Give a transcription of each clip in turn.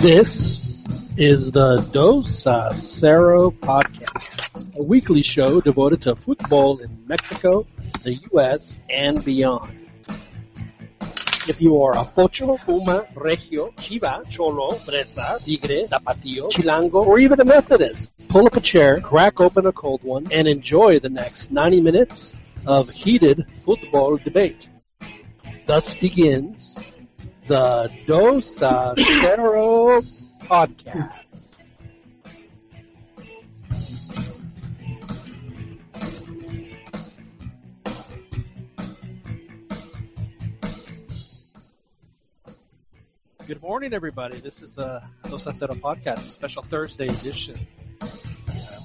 This is the Dos a Cero podcast, a weekly show devoted to football in Mexico, the U.S., and beyond. If you are a Pocho, Puma, Regio, Chiva, Cholo, Fresa, Tigre, Tapatio, Chilango, or even a Methodist, pull up a chair, crack open a cold one, and enjoy the next 90 minutes of heated football debate. Thus begins the Dos a Cero podcast. Good morning, everybody. This is the Dos a Cero podcast, a special Thursday edition uh,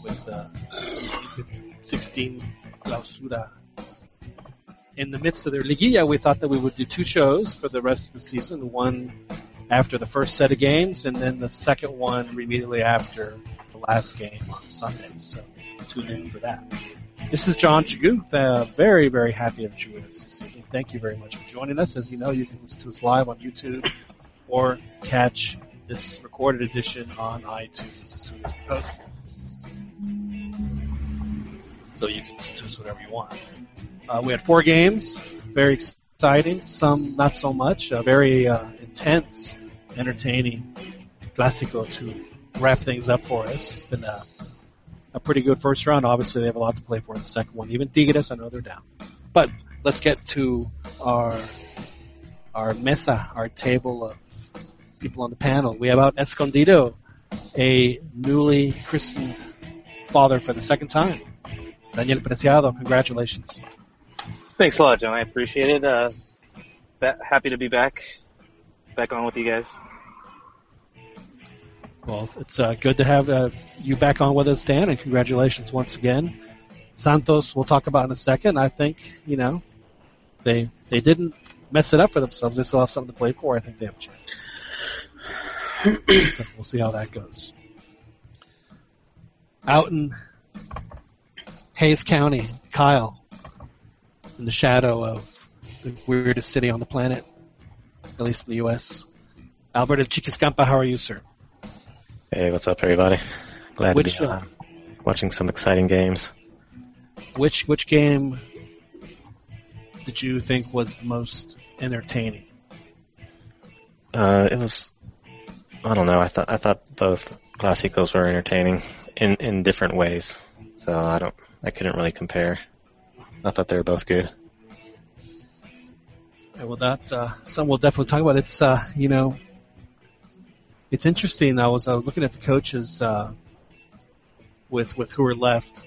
with the 16 Clausura. In the midst of their liguilla, we thought that we would do two shows for the rest of the season. One after the first set of games, and then the second one immediately after the last game on Sunday. So tune in for that. This is John Chaguth. Uh, very, very happy that you're with us this evening. Thank you very much for joining us. As you know, you can listen to us live on YouTube or catch this recorded edition on iTunes as soon as we post it. So you can listen to us whenever you want. Uh, we had four games, very exciting. Some not so much. Uh, very uh, intense, entertaining Clásico to wrap things up for us. It's been a, a pretty good first round. Obviously, they have a lot to play for in the second one. Even Tigres, I know they're down. But let's get to our our mesa, our table of people on the panel. We have out Escondido, a newly christened father for the second time. Daniel Preciado, congratulations. Thanks a lot, John. I appreciate it. Uh, happy to be back, back on with you guys. Well, it's uh, good to have uh, you back on with us, Dan, and congratulations once again. Santos, we'll talk about in a second. I think you know they they didn't mess it up for themselves. They still have something to play for. I think they have a chance. so we'll see how that goes. Out in Hays County, Kyle, in the shadow of the weirdest city on the planet, at least in the U.S. Albert El Chiquiscampa, how are you, sir? Hey, what's up, everybody? Glad Which, to be uh. Watching some exciting games. Which which game did you think was the most entertaining? Uh, it was, I don't know. I thought I thought both Clásicos were entertaining in in different ways. So I don't, I couldn't really compare. I thought they were both good. And well, that uh, some we'll definitely talk about. It's uh, you know, it's interesting. I was I was looking at the coaches uh, with with who are left,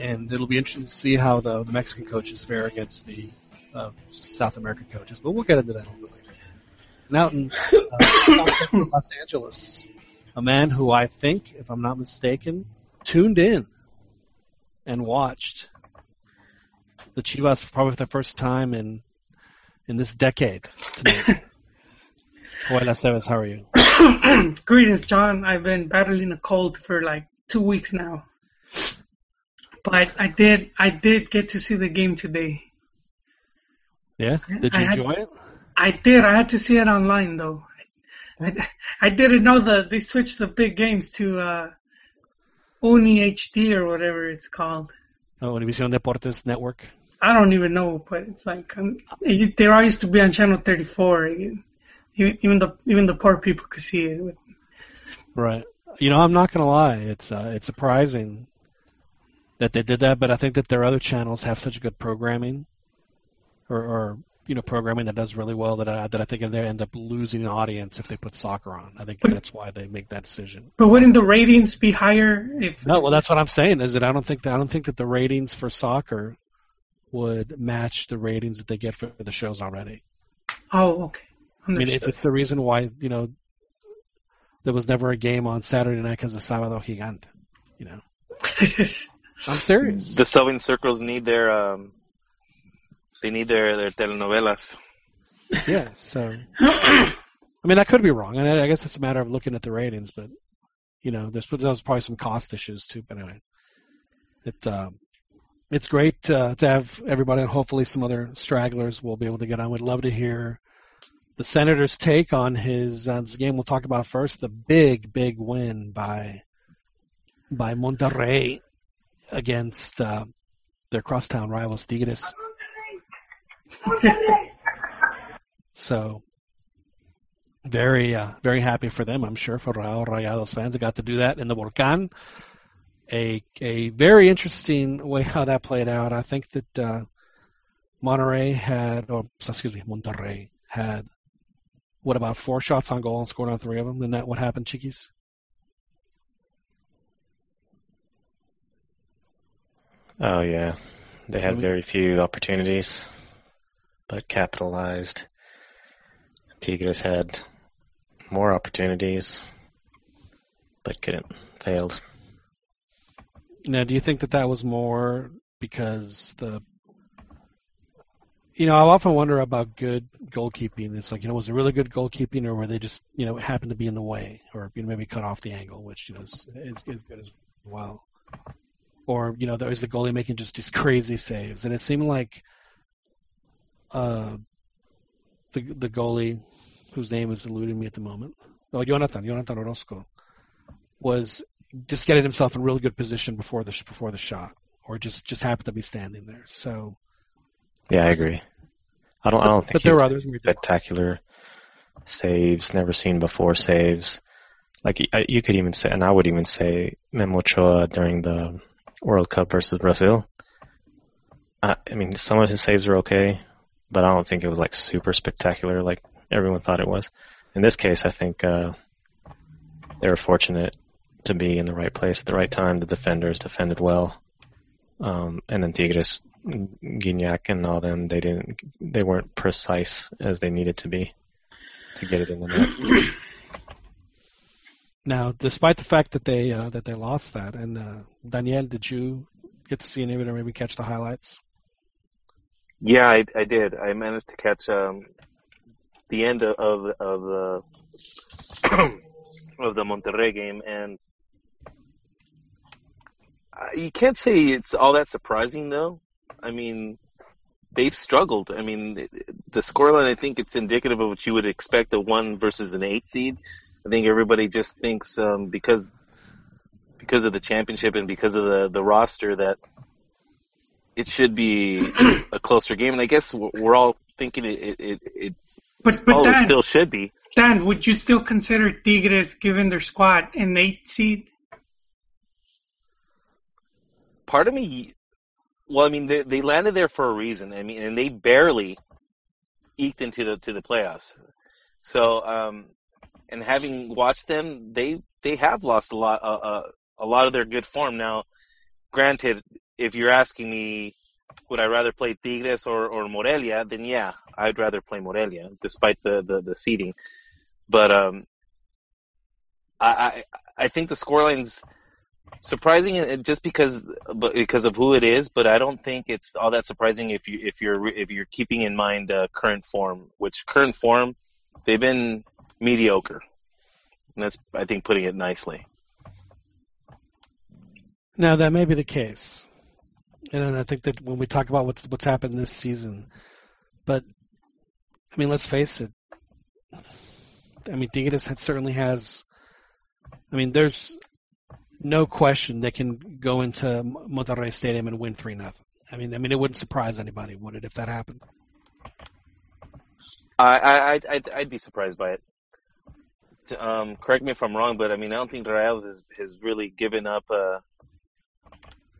and it'll be interesting to see how the, the Mexican coaches fare against the uh, South American coaches. But we'll get into that a little bit later. Out in uh, Los Angeles, a man who I think, if I'm not mistaken, tuned in and watched the Chivas for probably the first time in in this decade tonight. Hola, Sebas, how are you? Greetings, John. I've been battling a cold for like two weeks now, but I did I did get to see the game today. Yeah, did you had- enjoy it? I did. I had to see it online though. I, I didn't know that they switched the big games to uh, Uni HD or whatever it's called. Oh, Univision Deportes Network. I don't even know, but it's like um, it, used- they used to be on channel 34. Even even the even the poor people could see it. Right. You know, I'm not gonna lie. It's uh, it's surprising that they did that, but I think that their other channels have such good programming, or, or you know, programming that does really well that I, that I think they end up losing an audience if they put soccer on. I think that's why they make that decision. But wouldn't the ratings be higher if? No, well, that's what I'm saying. Is that I don't think that I don't think that the ratings for soccer would match the ratings that they get for the shows already. Oh, okay. I mean, if Understood. it's the reason why you know there was never a game on Saturday night because of Sábado Gigante. You know, I'm serious. The Southern Circles need their um, they need their their telenovelas. Yeah, so I mean I could be wrong, and I I guess it's a matter of looking at the ratings. But you know, there's there's probably some cost issues too. But anyway, it um, it's great uh, to have everybody, and hopefully some other stragglers will be able to get on. We'd love to hear the Senators' take on his uh, this game. We'll talk about first the big, big win by by Monterrey against uh, their crosstown rivals Tigres. So very, uh, very happy for them. I'm sure for Rayo Rayados fans, they got to do that in the Volcan. A a very interesting way how that played out. I think that uh, Monterrey had, or excuse me, Monterrey had what about four shots on goal and scored on three of them? Isn't that what happened, Chiquis? Oh yeah, they had very few opportunities, but capitalized. Tigres had more opportunities, but couldn't failed. Now, do you think that that was more because the you know, I often wonder about good goalkeeping. It's like, you know, was it really good goalkeeping, or were they just, you know, happened to be in the way, or you know, maybe cut off the angle, which you know is, is, is good as well. Or you know, was the goalie making just these crazy saves, and it seemed like uh, the the goalie, whose name is eluding me at the moment, oh, Jonathan, Jonathan Orozco, was just getting himself in really good position before the before the shot, or just just happened to be standing there. So Yeah, I agree. I don't. I don't think but there were others. where he did. spectacular saves, never seen before saves. Like you could even say, and I would even say Memo Ochoa during the World Cup versus Brazil. I, I mean, some of his saves were okay, but I don't think it was like super spectacular like everyone thought it was. In this case, I think uh, they were fortunate to be in the right place at the right time. The defenders defended well, um, and then Tigres, Gignac, and all them they didn't they weren't precise as they needed to be to get it in the net. Now, despite the fact that they uh, that they lost that, and uh, Daniel, did you get to see any of it or maybe catch the highlights? Yeah, I, I did. I managed to catch um, the end of of, of the of the Monterrey game, and uh, you can't say it's all that surprising, though. I mean, they've struggled. I mean, the scoreline. I think it's indicative of what you would expect a one versus an eight seed. I think everybody just thinks um, because because of the championship and because of the the roster that it should be a closer game. And I guess we're all thinking it it it, it But but Dan, still should be. Dan, would you still consider Tigres, given their squad, an eight seed? Part of me well i mean they, they landed there for a reason. I mean and they barely eked into the to the playoffs. So um and having watched them they they have lost a lot uh, a lot of their good form. Now granted if you're asking me would i rather play tigres or or morelia then yeah i'd rather play morelia despite the the, the seeding. But um i i i think the scorelines surprising uh, just because because of who it is but i don't think it's all that surprising if you if you're if you're keeping in mind uh, current form which current form they've been mediocre and that's i think putting it nicely Now, that may be the case, and I think that when we talk about what's what's happened this season, but I mean, let's face it. I mean, Tigres certainly has. I mean, there's no question they can go into Monterrey Stadium and win three nothing. I mean, I mean, it wouldn't surprise anybody, would it, if that happened? i i I'd, I'd, I'd be surprised by it To, um correct me if i'm wrong but i mean i don't think Rayados has has really given up uh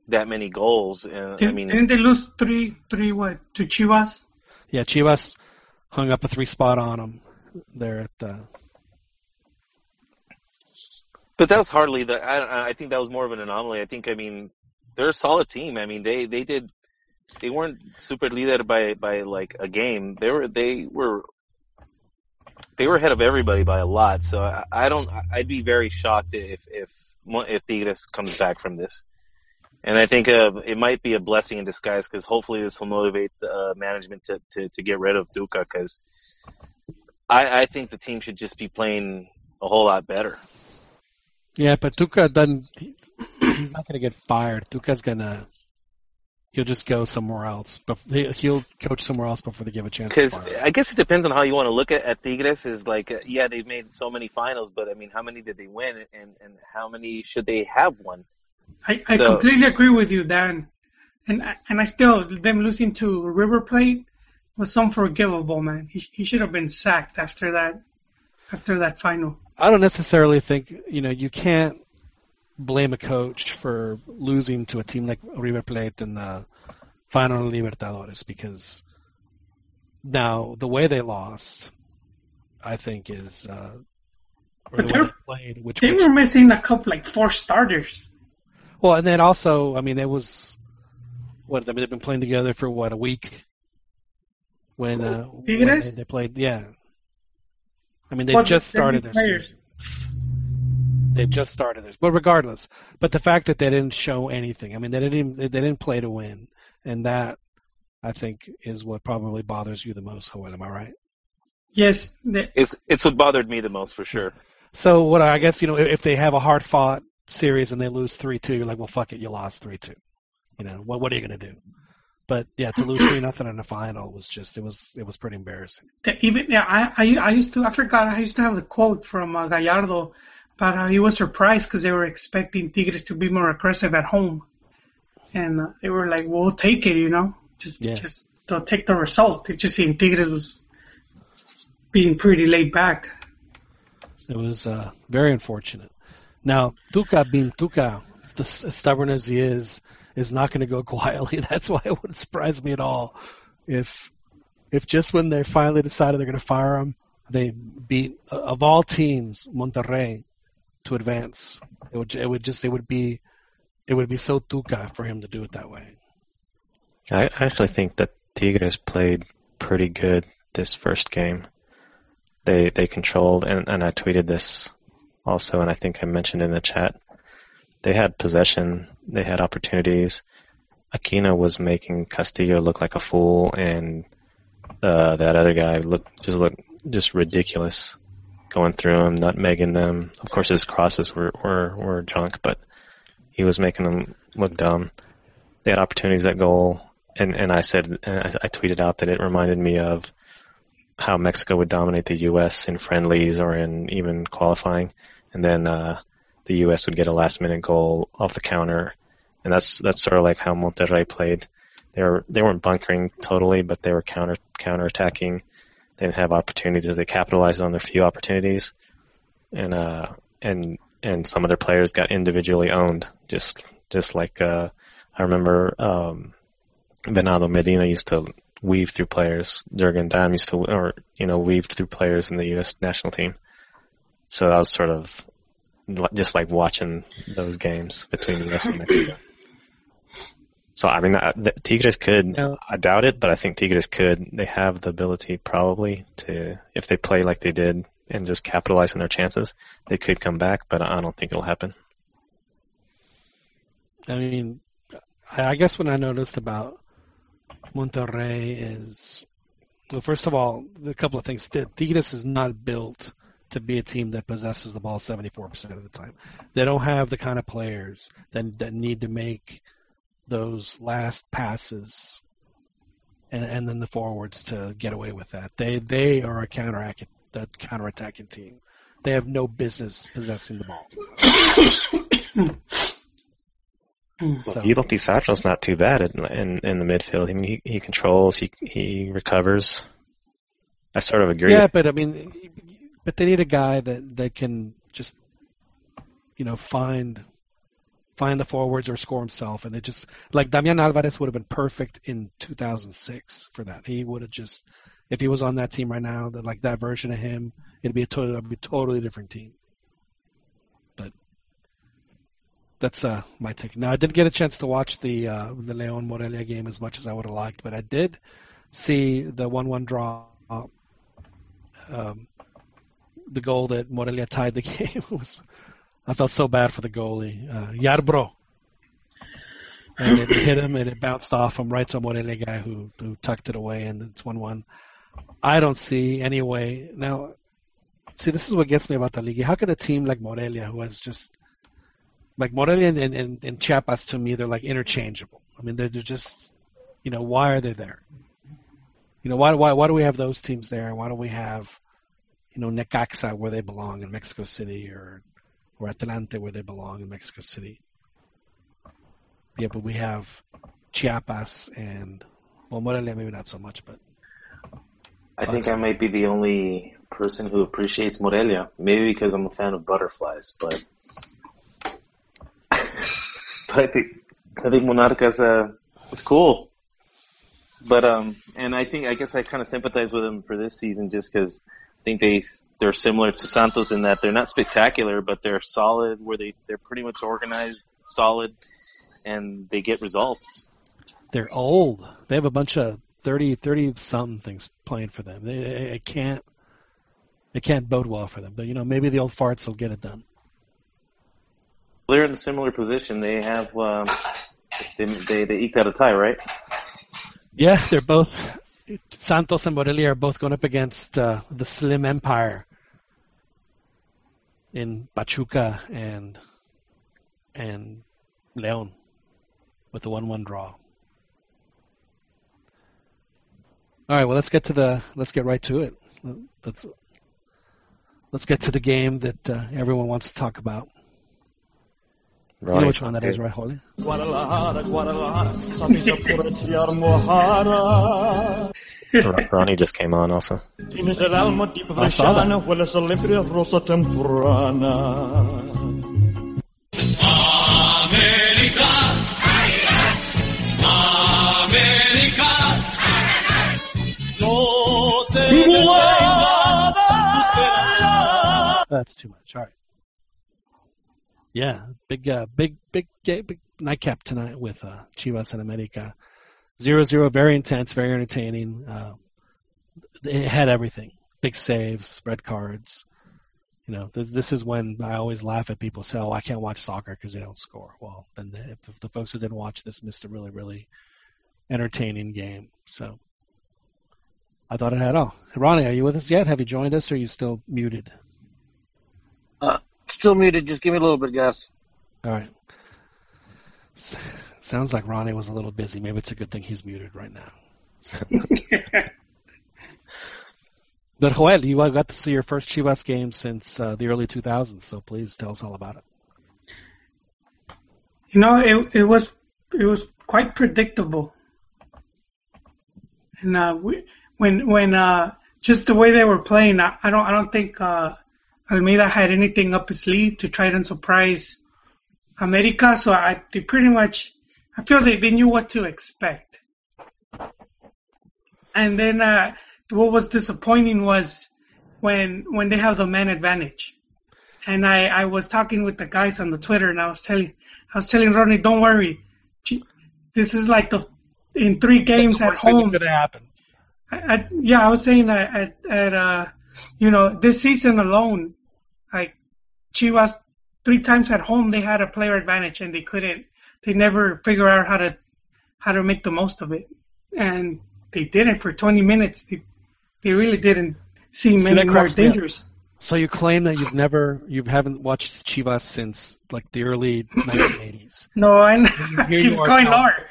that many goals and i Didn't, mean didn't they lose three three what to Chivas? Yeah, Chivas hung up a three spot on them there at. Uh, But that was hardly the. I, I think that was more of an anomaly. I think. I mean, they're a solid team. I mean, they they did. They weren't super leaded by by like a game. They were they were. They were ahead of everybody by a lot. So I, I don't. I'd be very shocked if if if Tigres comes back from this. And I think uh, it might be a blessing in disguise because hopefully this will motivate the uh, management to, to, to get rid of Tuca because I, I think the team should just be playing a whole lot better. Yeah, but Tuca doesn't. He's not going to get fired. Tuca's going to he'll just go somewhere else. But he- he'll coach somewhere else before they give a chance. Because. I guess it depends on how you want to look at, at Tigres. Is like, uh, yeah, they've made so many finals, but I mean, how many did they win, and and how many should they have won? I, I So- completely agree with you, Dan. And I- and I still them losing to River Plate was unforgivable, man. He he should have been sacked after that after that final. I don't necessarily think you know you can't blame a coach for losing to a team like River Plate in the final Libertadores because now the way they lost, I think is uh, or the way they're- played, which, They which were missing a couple like four starters. well, and then also I mean it was what I mean they've been playing together for what a week when uh, when they, they played yeah. I mean they Well, just started new their players. season. They've just started this, but regardless, but the fact that they didn't show anything, I mean, they didn't even, they didn't play to win, and that I think is what probably bothers you the most, Joel. Am I right? Yes, they, It's it's what bothered me the most for sure. So what I guess you know if they have a hard fought series and they lose three two, you're like, well, fuck it, you lost three two. You know what? What are you gonna do? But yeah, to lose three nothing in the final was just it was it was pretty embarrassing. even yeah. I, I I used to I forgot I used to have the quote from uh, Gallardo but how he was surprised because they were expecting Tigres to be more aggressive at home, and uh, they were like, "We'll take it," you know, just Yeah. just they'll take the result. It just seemed Tigres was being pretty laid back. It was uh, very unfortunate. Now, Tuca being Tuca, the as stubborn as he is, is not going to go quietly. That's why it wouldn't surprise me at all if if just when they finally decided they're going to fire him, they beat of all teams Monterrey to advance. It would it would just it would be it would be so Tuca for him to do it that way. I actually think that Tigres played pretty good this first game. They they controlled and, and I tweeted this also and I think I mentioned in the chat. They had possession, they had opportunities. Aquino was making Castillo look like a fool and uh, that other guy looked just looked just ridiculous going through him, nutmegging them. Of course his crosses were, were, were junk, but he was making them look dumb. They had opportunities at goal and and I said and I, I tweeted out that it reminded me of how Mexico would dominate the U.S. in friendlies or in even qualifying, and then uh, the U.S. would get a last minute goal off the counter, and that's that's sort of like how Monterrey played. They were they weren't bunkering totally, but they were counter counter attacking. They didn't have opportunities. They capitalized on their few opportunities, and uh and and some of their players got individually owned, just just like uh, I remember um, Venado Medina used to weave through players. Jurgen Damm used to, or you know, weaved through players in the U.S. national team. So that was sort of just like watching those games between the U.S. and Mexico. So I mean, uh, the- Tigres could. Now- I doubt it, but I think Tigres could. They have the ability probably to, if they play like they did and just capitalize on their chances, they could come back. But I don't think it'll happen. I mean, I I guess what I noticed about Monterrey is, well, first of all, a couple of things. Tigres is not built to be a team that possesses the ball 74% of the time. They don't have the kind of players that, that need to make those last passes and, and then the forwards to get away with that. They they are a counter that counterattacking team. They have no business possessing the ball. So- Guido Pizarro's not too bad in, in in the midfield. I mean, he he controls, he he recovers. I sort of agree. Yeah, but I mean, but they need a guy that that can just, you know, find find the forwards or score himself, and they just like Damian Alvarez would have been perfect in 2006 for that. He would have just, if he was on that team right now, that like that version of him, it'd be a totally, it'd be a totally different team. But that's uh my take. Now I didn't get a chance to watch the uh, the Leon Morelia game as much as I would have liked, but I did see the one-one draw. Um, the goal that Morelia tied the game was. I felt so bad for the goalie, uh, Yarbrough. And it hit him, and it bounced off him right to Morelia guy who who tucked it away, and it's one-one. I don't see any way now. See, this is what gets me about the league. How could a team like Morelia, who has just like Morelia and, and, and Chiapas to me, they're like interchangeable. I mean, they're, they're just, you know, why are they there? You know, why why why do we have those teams there? And why don't we have, you know, Necaxa where they belong in Mexico City or or Atlante where they belong in Mexico City? Yeah, but we have Chiapas and well, Morelia maybe not so much, but I think I might be the only person who appreciates Morelia. Maybe because I'm a fan of butterflies, but but I think I think Monarcas uh, is cool. But um, and I think I guess I kind of sympathize with them for this season just because think they they're similar to Santos in that they're not spectacular, but they're solid. Where they they're pretty much organized, solid, and they get results. they're old. They have a bunch of 30, 30 something somethings playing for them. They, they, it can't, it can't bode well for them. But you know, maybe the old farts will get it done. They're in a similar position. They have um, they, they they eked out a tie, right? Yeah, they're both. Santos and Morelia are both going up against uh, the Slim Empire in Pachuca and and León with a one-one draw. All right, well, let's get to the let's get right to it. Let's let's get to the game that uh, everyone wants to talk about. You know which one that too. is, right, Holly? Guadalajara, Guadalajara, Samisa Puratiar Mohara. Ron- Ronnie just came on also. Tienes el alma tipo I saw that. bresciana, hueles a limpia rosa temprana. No te detengas, That's too much. All right. Yeah, big, uh, big, big, big nightcap tonight with uh, Chivas and America. Zero zero, very intense, very entertaining. Uh, it had everything: big saves, red cards. You know, th- this is when I always laugh at people say, "Oh, I can't watch soccer because they don't score." Well, then the, if the folks who didn't watch this missed a really, really entertaining game. So I thought it had all. Ronnie, are you with us yet? Have you joined us, or are you still muted? Still muted. Just give me a little bit, guys. All right. S- Sounds like Ronnie was a little busy. Maybe it's a good thing he's muted right now. But Joel, you got to see your first Chivas game since uh, the early 2000s, so please tell us all about it. You know, it it was it was quite predictable, and uh, we, when when uh, just the way they were playing, I, I don't I don't think uh, Almeyda had anything up his sleeve to try and surprise America. So I they pretty much I feel they, they knew what to expect. And then uh, what was disappointing was when when they have the man advantage. And I, I was talking with the guys on the Twitter and I was telling I was telling Ronnie, don't worry. This is like the in three games at home. going to happen. I, I, yeah, I was saying that at, at uh, you know, this season alone, like Chivas, three times at home they had a player advantage and they couldn't, they never figure out how to, how to make the most of it, and they didn't for 20 minutes. They, they really didn't see many more cracks me up. dangers. So you claim that you've never, you haven't watched Chivas since like the early 1980s. No, and Here keeps going lower.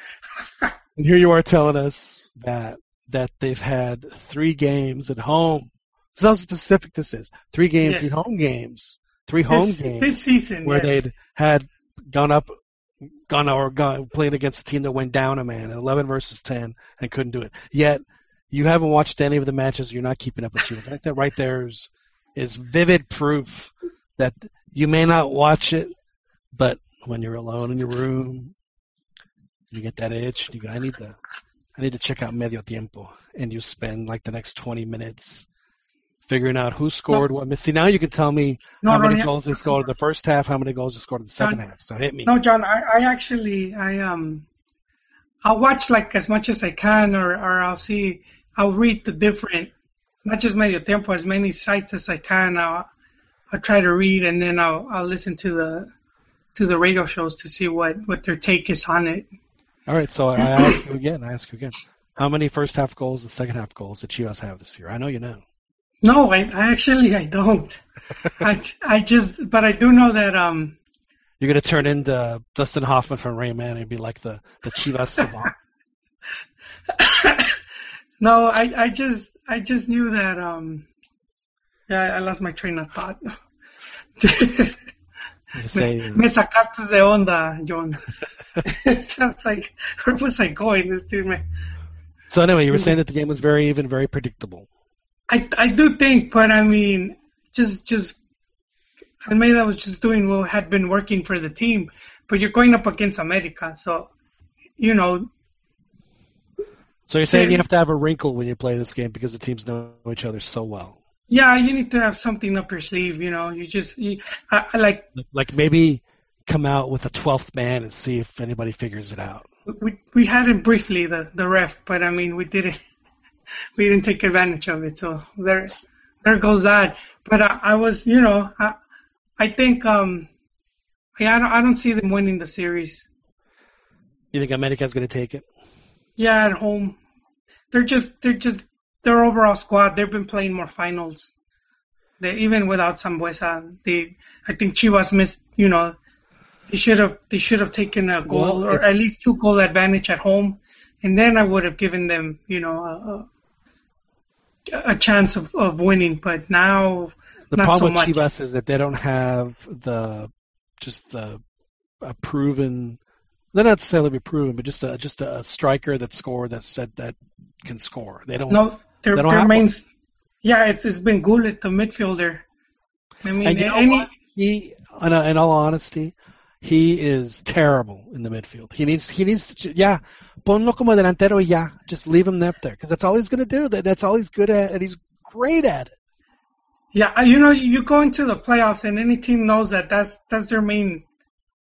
And here you are telling us that that they've had three games at home. This is how specific this is. Three games, Yes. three home games, three home this, games this season, where yes. they'd had gone up, gone or gone played against a team that went down a man, 11 versus 10, and couldn't do it. Yet you haven't watched any of the matches. You're not keeping up with Chivas. I think that right there is is vivid proof that you may not watch it, but when you're alone in your room, you get that itch. You go, I need to, I need to check out Medio Tiempo, and you spend like the next 20 minutes figuring out who scored what. See, now you can tell me No, how many goals they scored in the first half, how many goals they scored in the second John- half. So hit me. No, John, I, I actually, I um, I'll watch like as much as I can, or or I'll see, I'll read the different, not just Medio Tiempo, as many sites as I can. I'll I'll try to read, and then I'll I'll listen to the to the radio shows to see what what their take is on it. All right, so I ask you again. I ask you again. How many first half goals and second half goals did Chivas have this year? I know you know. No, I, I actually I don't. I I just, but I do know that um, You're gonna turn into Dustin Hoffman from Rain Man and be like the the Chivas savant. no, I I just I just knew that um yeah I lost my train of thought. Say, Me sacaste de onda, John. it's just like where was I going? This dude, man. so anyway, you were saying that the game was very even, very predictable. I I do think, but I mean, just just Almeyda was just doing what had been working for the team, but you're going up against America, so you know So you're saying you have to have a wrinkle when you play this game because the teams know each other so well. Yeah, you need to have something up your sleeve. You know, you just you, I, I like Like- Like maybe come out with a twelfth man and see if anybody figures it out. we we had him briefly the the ref, but I mean we didn't we didn't take advantage of it. So there there goes that. But I, I was you know I I think um yeah I don't I don't see them winning the series. You think America's going to take it? Yeah, at home, they're just they're just their overall squad. They've been playing more finals. They even without Sambueza, they I think Chivas missed. You know, they should have they should have taken a goal Well, or if- at least two goal advantage at home, and then I would have given them you know a, chance of, of winning. But now, The Not problem so with. Chivas is that they don't have the just the a proven. They're not necessarily be proven, but just a just a striker that score that said that can score. They don't. no, their They don't their main yeah it's it's been Gullit the midfielder. I mean, And you know any? He, in, in all honesty, he is terrible in the midfield. He needs, he needs, to, yeah, ponlo como delantero, y ya, just leave him up there because that's all he's going to do. That, that's all he's good at, and he's great at it. Yeah, uh, you know, you go into the playoffs and any team knows that that's that's their main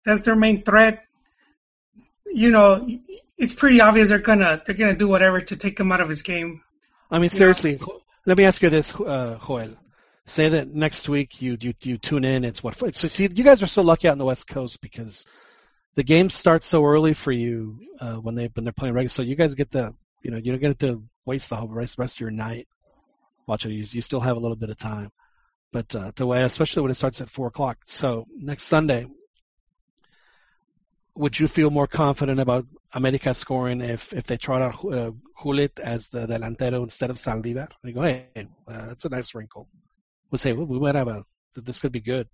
that's their main threat. You know, it's pretty obvious they're gonna they're gonna do whatever to take him out of his game. I mean, seriously, let me ask you this, uh, Joel. Say that next week you, you you tune in. It's what? So see, you guys are so lucky out in the West Coast because the games start so early for you uh, when they when they're playing regular. So you guys get the you know you don't get to waste the whole rest, rest of your night watching. You, you still have a little bit of time, but uh, the way especially when it starts at four o'clock. So next Sunday, would you feel more confident about America scoring if if they trot out uh, Gullit as the delantero instead of Zaldívar? They go, hey, uh, that's a nice wrinkle. We'll say well, we might have a this could be good.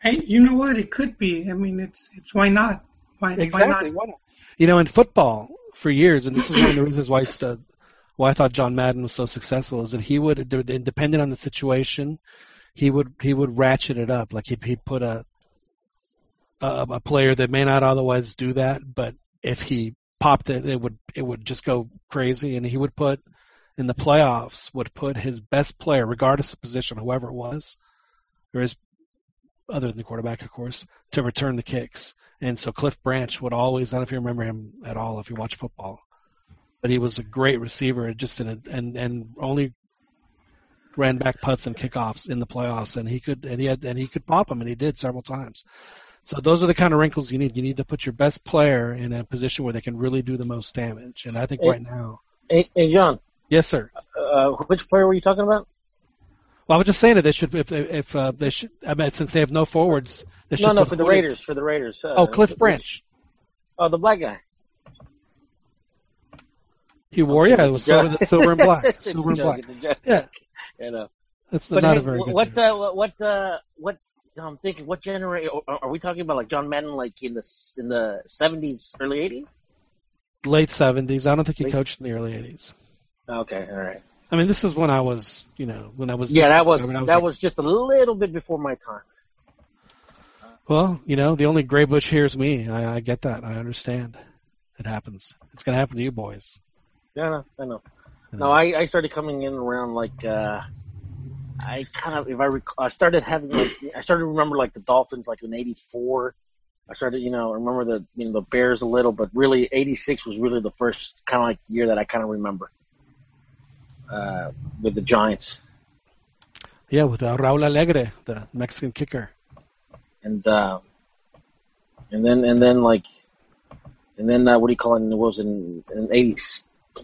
Hey, you know what? It could be. I mean, it's it's why not? Why why not? Exactly. Why not? You know, in football for years, and this is one of the reasons why st- why I thought John Madden was so successful is that he would, depending on the situation, he would he would ratchet it up. Like he'd, he'd put a, a a player that may not otherwise do that, but if he popped it, it would it would just go crazy, and he would put in the playoffs would put his best player, regardless of position, whoever it was, or his other than the quarterback, of course, to return the kicks. And so Cliff Branch would always, I don't know if you remember him at all if you watch football, but he was a great receiver just in a, and, and only ran back punts and kickoffs in the playoffs and he could, and he had, and he could pop them and he did several times. So those are the kind of wrinkles you need. You need to put your best player in a position where they can really do the most damage. And I think Hey. right now, Hey, hey John, yes, sir. uh, which player were you talking about? Well, I was just saying that they should, if if uh, they should, I mean, since they have no forwards, they should No, no, for the Raiders. For the Raiders. Uh, Oh, Cliff Branch. Oh, the black guy. He wore, yeah, it was silver, silver and black, joke. It's a silver and black. Yeah. You know. That's But not hey, a very wh- good. what, uh, what, uh, what? I'm thinking, what generation are we talking about? Like John Madden, like in the in the 70s, early 80s? late seventies. I don't think he Late- coached in the early eighties. Okay, all right. I mean, this is when I was, you know, when I was. Yeah, that was I that like, was just a little bit before my time. Well, you know, the only gray bush here is me. I, I get that. I understand. It happens. It's gonna happen to you boys. Yeah, I know. I know. You No. I, I started coming in around like uh I kind of if I recall, I started having like I started to remember like the Dolphins like in '84. I started you know remember the you know the Bears a little, but really '86 was really the first kind of like year that I kind of remember uh with the Giants Yeah, with uh, Raul Allegre, the Mexican kicker. and uh and then and then like and then uh, what do you call it? It was in in '80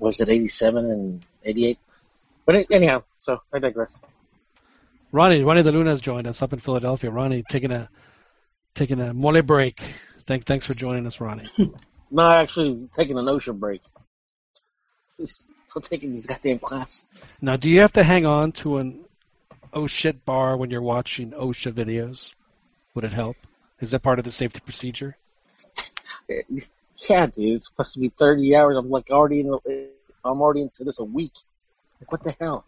was it '87 and '88? But it, anyhow, so I digress. Ronnie, Ronnie De Luna's joined us up in Philadelphia. Ronnie taking a taking a mole break. Thank, thanks for joining us, Ronnie. No, actually taking an OSHA break. Still taking this goddamn class. Now, do you have to hang on to an oh shit bar when you're watching OSHA videos? Would it help? Is that part of the safety procedure? Yeah, dude, it's supposed to be 30 hours. I'm like already in. The, I'm already into this a week. Like, what the hell?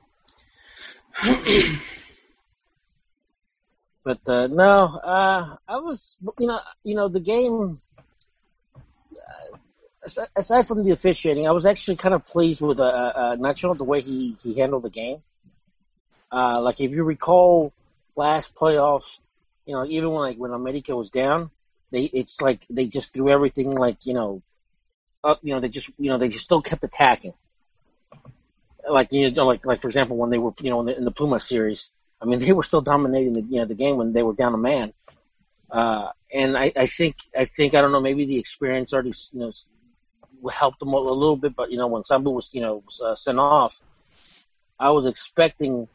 but uh, no, uh, I was, you know, you know, the game. Uh, aside from the officiating, I was actually kind of pleased with uh, uh, Nacho the way he he handled the game. Uh, like if you recall, last playoffs, you know, even when like when America was down, they it's like they just threw everything like you know, up. You know, they just you know they just still kept attacking. Like you know, like like for example, when they were you know in the, in the Puma series, I mean they were still dominating the you know the game when they were down a man. Uh, and I, I think I think I don't know maybe the experience already you know helped them a little bit, but you know when Sambu was you know was, uh, sent off, I was expecting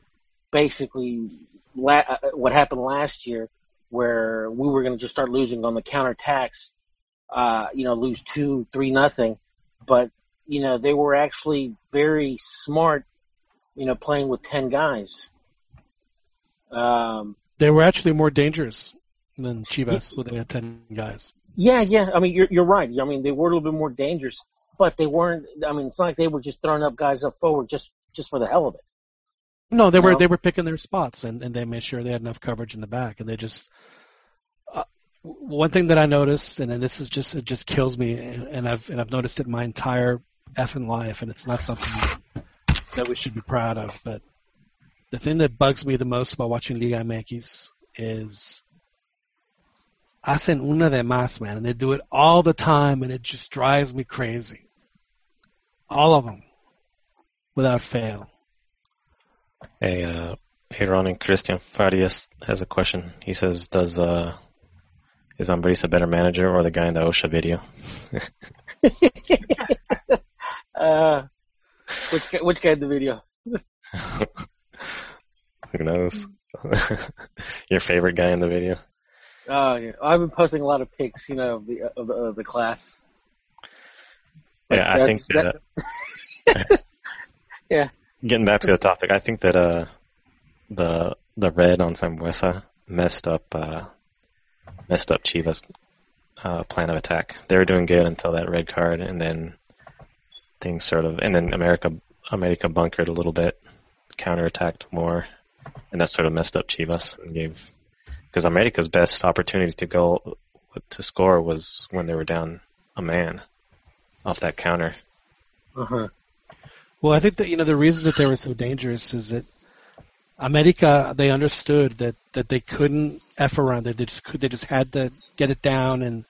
basically la- uh, what happened last year, where we were going to just start losing on the counterattacks, uh, you know, lose two, three, nothing. But you know, they were actually very smart, you know, playing with ten guys. Um, They were actually more dangerous than Chivas when they had 10 guys. Yeah, yeah. I mean, you're you're right. I mean, they were a little bit more dangerous, but they weren't. I mean, it's not like they were just throwing up guys up forward just just for the hell of it. No, they were No. they were picking their spots and, and they made sure they had enough coverage in the back and they just uh, one thing that I noticed and, and this is just it just kills me and I've and I've noticed it my entire effing life and it's not something that we should be proud of but the thing that bugs me the most about watching Liga MX is hacen una de más man and they do it all the time and it just drives me crazy all of them without fail Hey, uh, hey, Ron and Christian Farias has a question. He says, "Does uh, is Ambriz a better manager or the guy in the OSHA video?" Uh, which which guy in the video? Who knows? Your favorite guy in the video? Oh yeah, I've been posting a lot of pics, you know, of the of the, of the class. Yeah, I think that. uh, Yeah. Getting back to the topic, I think that uh, the the red on Sambueza messed up uh, messed up Chivas' uh, plan of attack. They were doing good until that red card, and then things sort of, and then America America bunkered a little bit, counterattacked more, and that sort of messed up Chivas and gave because America's best opportunity to go to score was when they were down a man off that counter. uh-huh. Well, I think that you know the reason that they were so dangerous is that America they understood that that they couldn't f around. They just could. They just had to get it down and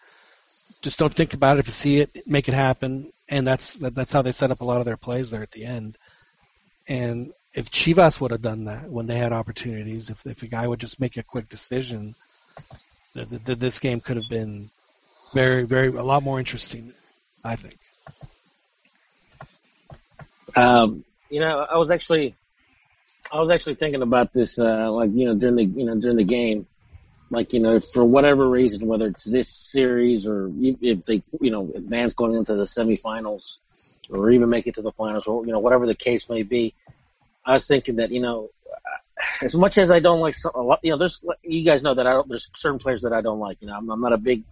just don't think about it. If you see it, make it happen. And that's that, that's how they set up a lot of their plays there at the end. And if Chivas would have done that when they had opportunities, if if a guy would just make a quick decision, th th th this game could have been very very a lot more interesting. I think. Um, you know, I was actually, I was actually thinking about this, uh, like you know, during the you know during the game, like you know, for whatever reason, whether it's this series or if they you know advance going into the semifinals, or even make it to the finals, or you know whatever the case may be, I was thinking that you know, as much as I don't like some, a lot, you know, there's you guys know that I don't, there's certain players that I don't like. You know, I'm, I'm not a big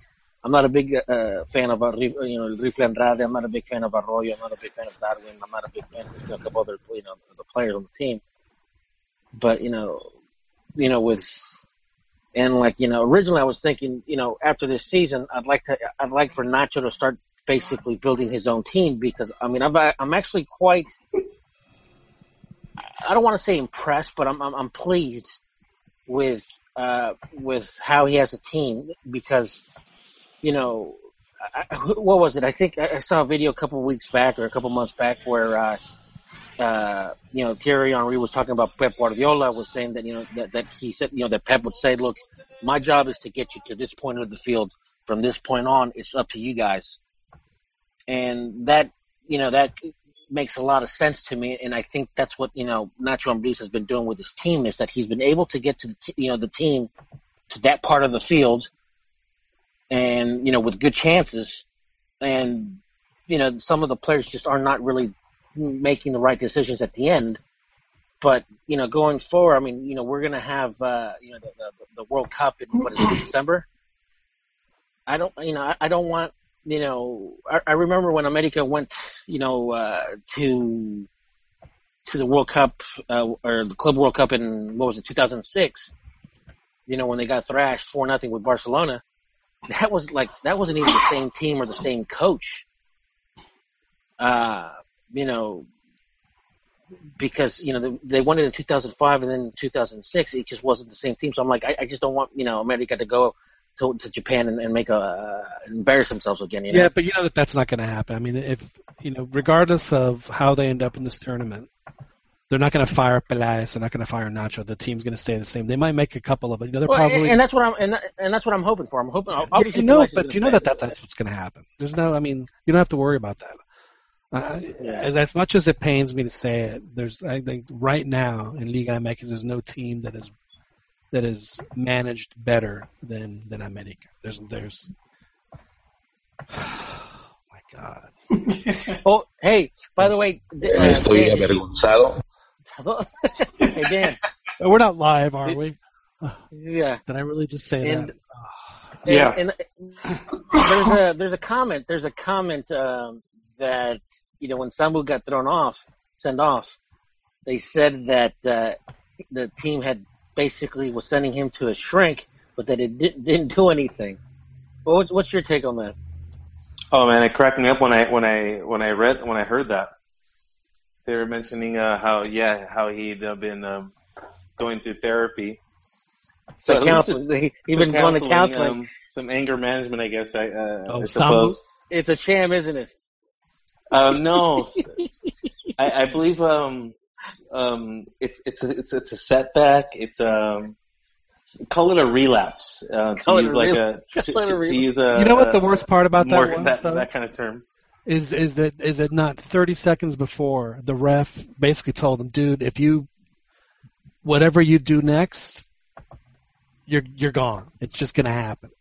I'm not a big uh, fan of uh, you know Rifle Andrade. I'm not a big fan of Arroyo. I'm not a big fan of Darwin. I'm not a big fan of you know, a couple other you know the players on the team. But you know, you know with and like you know originally I was thinking you know after this season I'd like to I'd like for Nacho to start basically building his own team because I mean I'm I'm actually quite I don't want to say impressed but I'm I'm, I'm pleased with uh with how he has a team because you know, I, what was it? I think I saw a video a couple weeks back or a couple months back where, uh, uh, you know, Thierry Henry was talking about Pep Guardiola was saying that, you know, that, that he said, you know, that Pep would say, look, my job is to get you to this point of the field. From this point on, it's up to you guys. And that, you know, that makes a lot of sense to me. And I think that's what, you know, Nacho Ambriz has been doing with his team is that he's been able to get to the, you know, the team to that part of the field and you know with good chances, and you know some of the players just are not really making the right decisions at the end. But you know, going forward, I mean, you know, we're gonna have uh, you know the, the, the World Cup in what is it, December. I don't, you know, I, I don't want, you know, I, I remember when America went, you know, uh, to to the World Cup uh, or the Club World Cup in what was it, 2006? You know, when they got thrashed four nothing with Barcelona, that was like that wasn't even the same team or the same coach. Uh, you know, because you know they, won it in 2005 and then in 2006 it just wasn't the same team. So I'm like, I, I just don't want you know America to go to, to Japan and, and make a uh, embarrass themselves again. You know? Yeah, but you know that that's not going to happen. I mean, if you know, regardless of how they end up in this tournament, they're not going to fire Pelaez. They're not going to fire Nacho. The team's going to stay the same. They might make a couple of, you know, they're Well, probably. and, and that's what I'm and, that, and that's what I'm hoping for. I'm hoping. Yeah, Obviously, you know, Pelaez but you know that, that that's what's going to happen. There's no, I mean, you don't have to worry about that. Uh, as, as much as it pains me to say it, there's I think right now in Liga MX there's no team that is that is managed better than than America. There's there's oh my god. Oh, hey, by the way, d- uh, Me estoy Dan, avergonzado. hey Dan, We're not live, are we? yeah. Did I really just say And- that? And, Yeah. And there's a there's a comment there's a comment um, that you know when Sambu got thrown off, sent off, they said that uh, the team had basically was sending him to a shrink, but that it didn't didn't do anything. Well, what's, what's your take on that? Oh man, it cracked me up when I when I when I read when I heard that. They were mentioning uh, how yeah how he'd uh, been um, going through therapy. So at counseling, he, he's some been going to counseling. um, some anger management, I guess. I, uh, Oh, I suppose. it's a sham, isn't it? Um, no, I, I believe um, um, it's it's a, it's it's a setback. It's um, call it a relapse. Uh, to Call use like rel- a to, call it a to, to use a You know what the worst part about that more was, that, though? that kind of term. is is that is it not 30 seconds before the ref basically told him, dude, if you whatever you do next, you're you're gone. It's just gonna happen.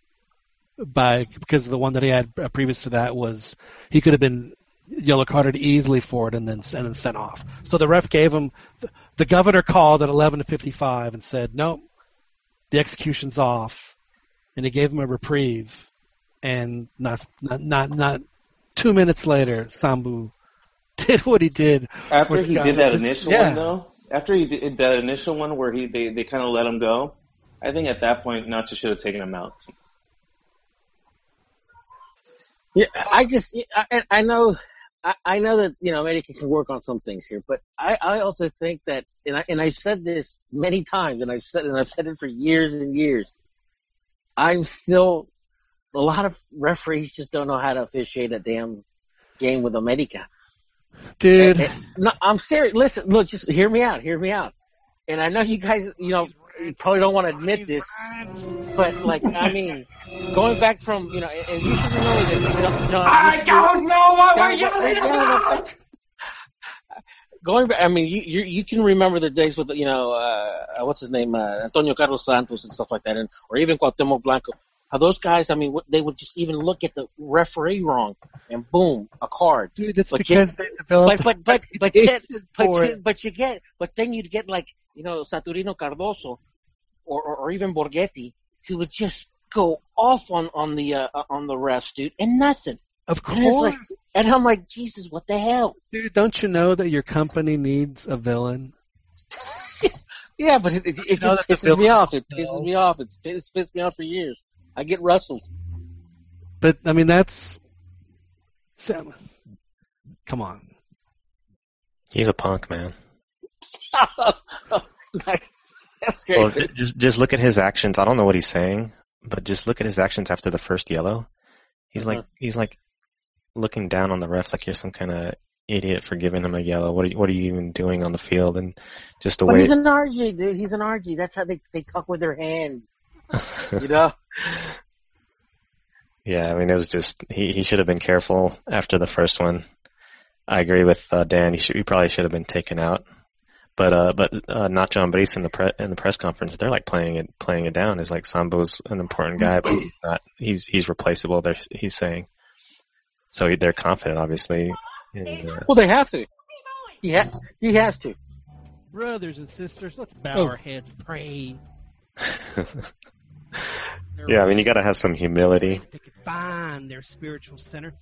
By because the one that he had uh, previous to that was he could have been yellow carded easily for it and then and then sent off. So the ref gave him the governor called at 11:55 and said, nope, the execution's off, and he gave him a reprieve. And not not not not two minutes later, Sambu did what he did. After he did that just- initial yeah. one, though, after he did that initial one where he they, they kind of let him go, I think at that point Nacho should have taken him out. Yeah, I just I, I know I, I know that you know America can work on some things here, but I, I also think that and I and I've said this many times and I've said and I've said it for years and years. I'm still a lot of referees just don't know how to officiate a damn game with America. Dude, And- and- no, I'm serious. Listen, look, just hear me out. Hear me out. And I know you guys, you know, you probably don't want to admit this, but like, I mean, going back from, you know, and, and you should remember this, John. John I don't know what we're yelling about. Going back, I mean, you, you you can remember the days with, you know, uh, what's his name, uh, Antonio Carlos Santos and stuff like that, and or even Cuauhtemoc Blanco. How those guys, I mean, they would just even look at the referee wrong, and boom, a card. dude, that's but because they developed. But but but but yet, but you, but you get but then you'd get like you know Saturnino Cardoso or, or or even Borgetti who would just go off on on the uh, on the refs, dude, and nothing. of And course, like, and I'm like, Jesus, what the hell? dude. Don't you know that your company needs a villain? yeah, but it, it, it just pisses me off. It pisses me off. It's, it's pissed me off for years. I get rustled. But I mean, that's. Sam, come on. He's a punk, man. That's great. Well, just just look at his actions. I don't know what he's saying, but just look at his actions after the first yellow. He's like uh-huh. he's like looking down on the ref like you're some kind of idiot for giving him a yellow. What are you, what are you even doing on the field? And just the but way. he's an RG, dude. He's an RG. That's how they they talk with their hands. You know. yeah, I mean it was just he he should have been careful after the first one. I agree with uh, Dan. He should he probably should have been taken out. But uh, but uh, Nacho Ambriz in the pre- in the press conference. They're like playing it playing it down. Is like Sambo's an important guy, but he's not. He's he's replaceable. They're, he's saying. So they're confident, obviously. In, uh, Well, they have to. He ha- he has to. Brothers and sisters, let's bow Oh. our heads, pray. yeah, I mean you got to have some humility. They could find their spiritual center.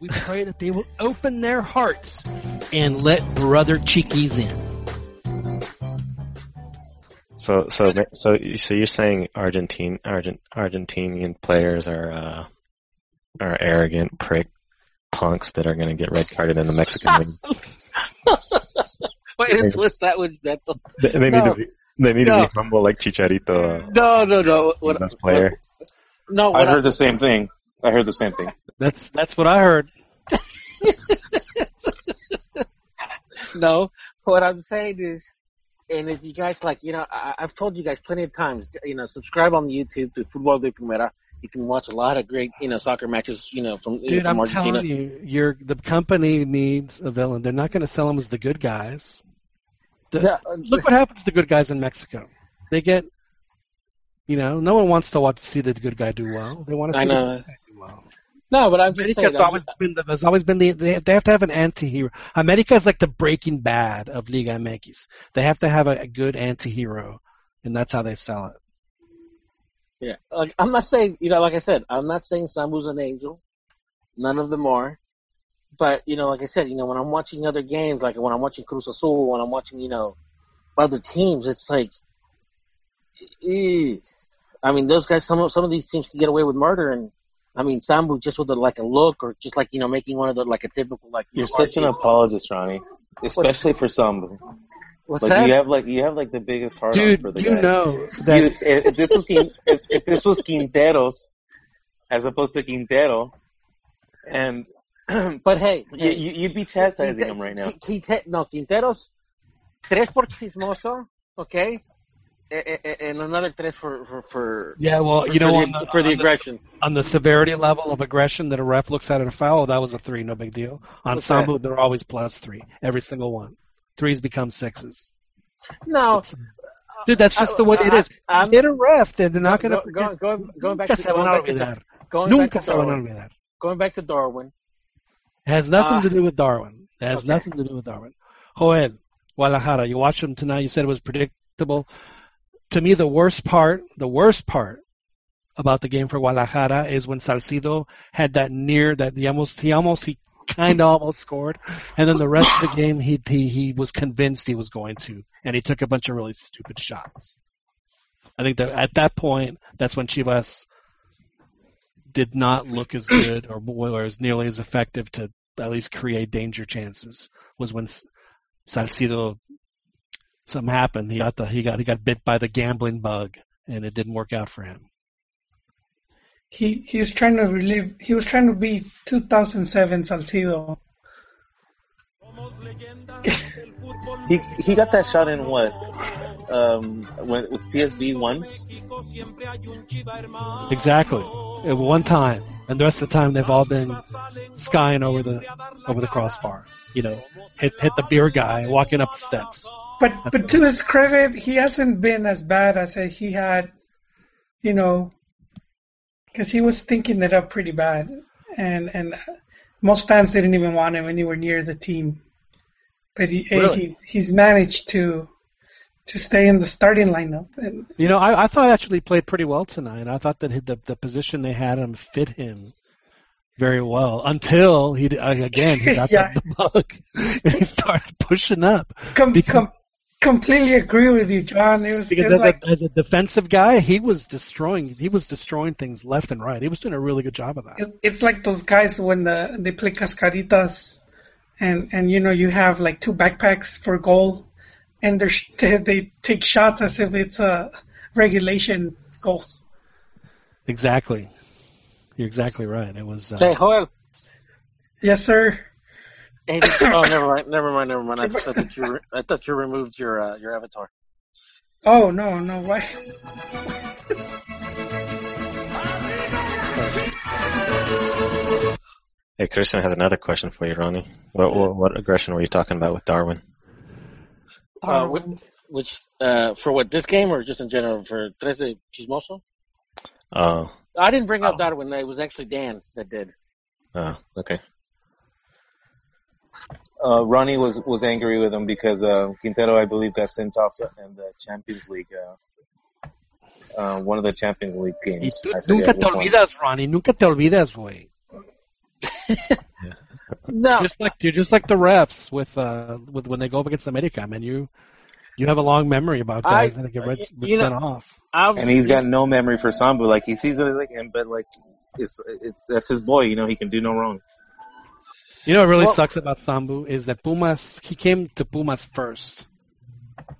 We pray that they will open their hearts and let Brother Cheekies in. So so so so you're saying Argentine Argent Argentinian players are uh, are arrogant prick punks that are going to get red carded in the Mexican league. Wait Maybe. until it's that was that. They, they need to be they need to be humble like Chicharito, No, no, no. What, best player. No, I what heard the same thing. I heard the same thing. That's that's what I heard. No, what I'm saying is, and if you guys like, you know, I, I've told you guys plenty of times, you know, subscribe on YouTube to Football de Primera. You can watch a lot of great, you know, soccer matches, you know, from you know, Dude, from I'm Argentina. telling you, you're, the company needs a villain. They're not going to sell them as the good guys. The- Yeah, uh, Look what happens to good guys in Mexico. They get, you know, no one wants to watch see the good guy do well. They want to see the good guy do well. No, but I'm just America's saying. Always just- been the, has always been the they have, they have to have an anti-hero. America is like the Breaking Bad of Liga MX. They have to have a, a good anti-hero, and that's how they sell it. Yeah, like I'm not saying, you know, like I said, I'm not saying Sambu's an angel. None of them are. But you know, like I said, you know, when I'm watching other games, like when I'm watching Cruz Azul, when I'm watching, you know, other teams, it's like, eh. I mean, those guys, some of some of these teams can get away with murder, and I mean, Sambu just with a, like a look or just like you know making one of the like a typical like. you You're know, such an apologist, Ronnie. Especially for Sambu. What's Like that? you have like you have like the biggest heart Dude, for the you guy. know You- that if, if this was if, if this was Quinteros, as opposed to Quintero, and you, but hey, you, you'd be chastising Quinte- him right now. Quinte- no, Quinteros, tres por chismoso, okay, Eh, eh, eh, and another tres for for for, yeah. Well, for, you know, for on the, the, for the on the- aggression. on the severity level of aggression that a ref looks at at a foul, that was a three, no big deal. On What's that? Sambu, they're always plus three, every single one. Threes become sixes. No, Dude, that's just the way it I- is. I'm- Hit a ref, then they're not going to go, go, go, going back to going back to, olvidar. going back Nunca to se van a Darwin. Going back to Darwin. It has nothing Ah. to do with Darwin. It has Okay. nothing to do with Darwin. Joel, Guadalajara, you watched them tonight. You said it was predictable. To me, the worst part, the worst part about the game for Guadalajara is when Salcido had that near that he almost he almost he kind of almost scored, and then the rest of the game he he he was convinced he was going to, and he took a bunch of really stupid shots. I think that at that point, that's when Chivas did not look as good or, or as nearly as effective to at least create danger chances. Was when Salcido something happened. He got the he got he got bit by the gambling bug, and it didn't work out for him. He he was trying to relive. He was trying to be 2007 Salcido. He he got that shot in what? Um, when, with PSV once. Exactly. At one time, and the rest of the time they've all been skying over the over the crossbar. You know, hit hit the beer guy walking up the steps. But but to his credit, he hasn't been as bad as he had, you know, because he was thinking it up pretty bad, and and most fans didn't even want him anywhere near the team. But he Really? he's he's managed to to stay in the starting lineup, and You know, I, I thought actually he played pretty well tonight. I thought that the the position they had him fit him very well until he uh, again he got Yeah. the bug and he started pushing up. com- Because- com- completely agree with you, John. It was, it Because was as, like a, as a defensive guy, he was destroying he was destroying things left and right. He was doing a really good job of that. it, it's like those guys when the they play cascaritas, and and you know you have like two backpacks for goal, and they're, they they take shots as if it's a regulation goal. Exactly. You're exactly right. It was. Uh, Hey, Joel. Yes, sir. Hey, did- oh, never mind, never mind, never mind. I thought you, re- I thought you removed your uh, your avatar. Oh no, no, why? Hey, Christian has another question for you, Ronnie. What, what what aggression were you talking about with Darwin? Uh, which, which uh, for what this game or just in general for Trece Chismoso? Oh, I didn't bring up Oh. Darwin. It was actually Dan that did. oh, okay. Uh, Ronnie was was angry with him because uh, Quintero, I believe, got sent off in the Champions League. Uh, uh, one of the Champions League Y games. tú nunca te which one. olvidas, Ronnie. Nunca te olvidas, güey. No, Just like you're just like the refs with uh with when they go up against America, man. You you have a long memory about guys I- that get red, you sent off. I've, And he's got no memory for Sambu. Like he sees it like him, but like it's it's that's his boy. You know, he can do no wrong. You know what really Well- sucks about Sambu is that Pumas he came to Pumas first,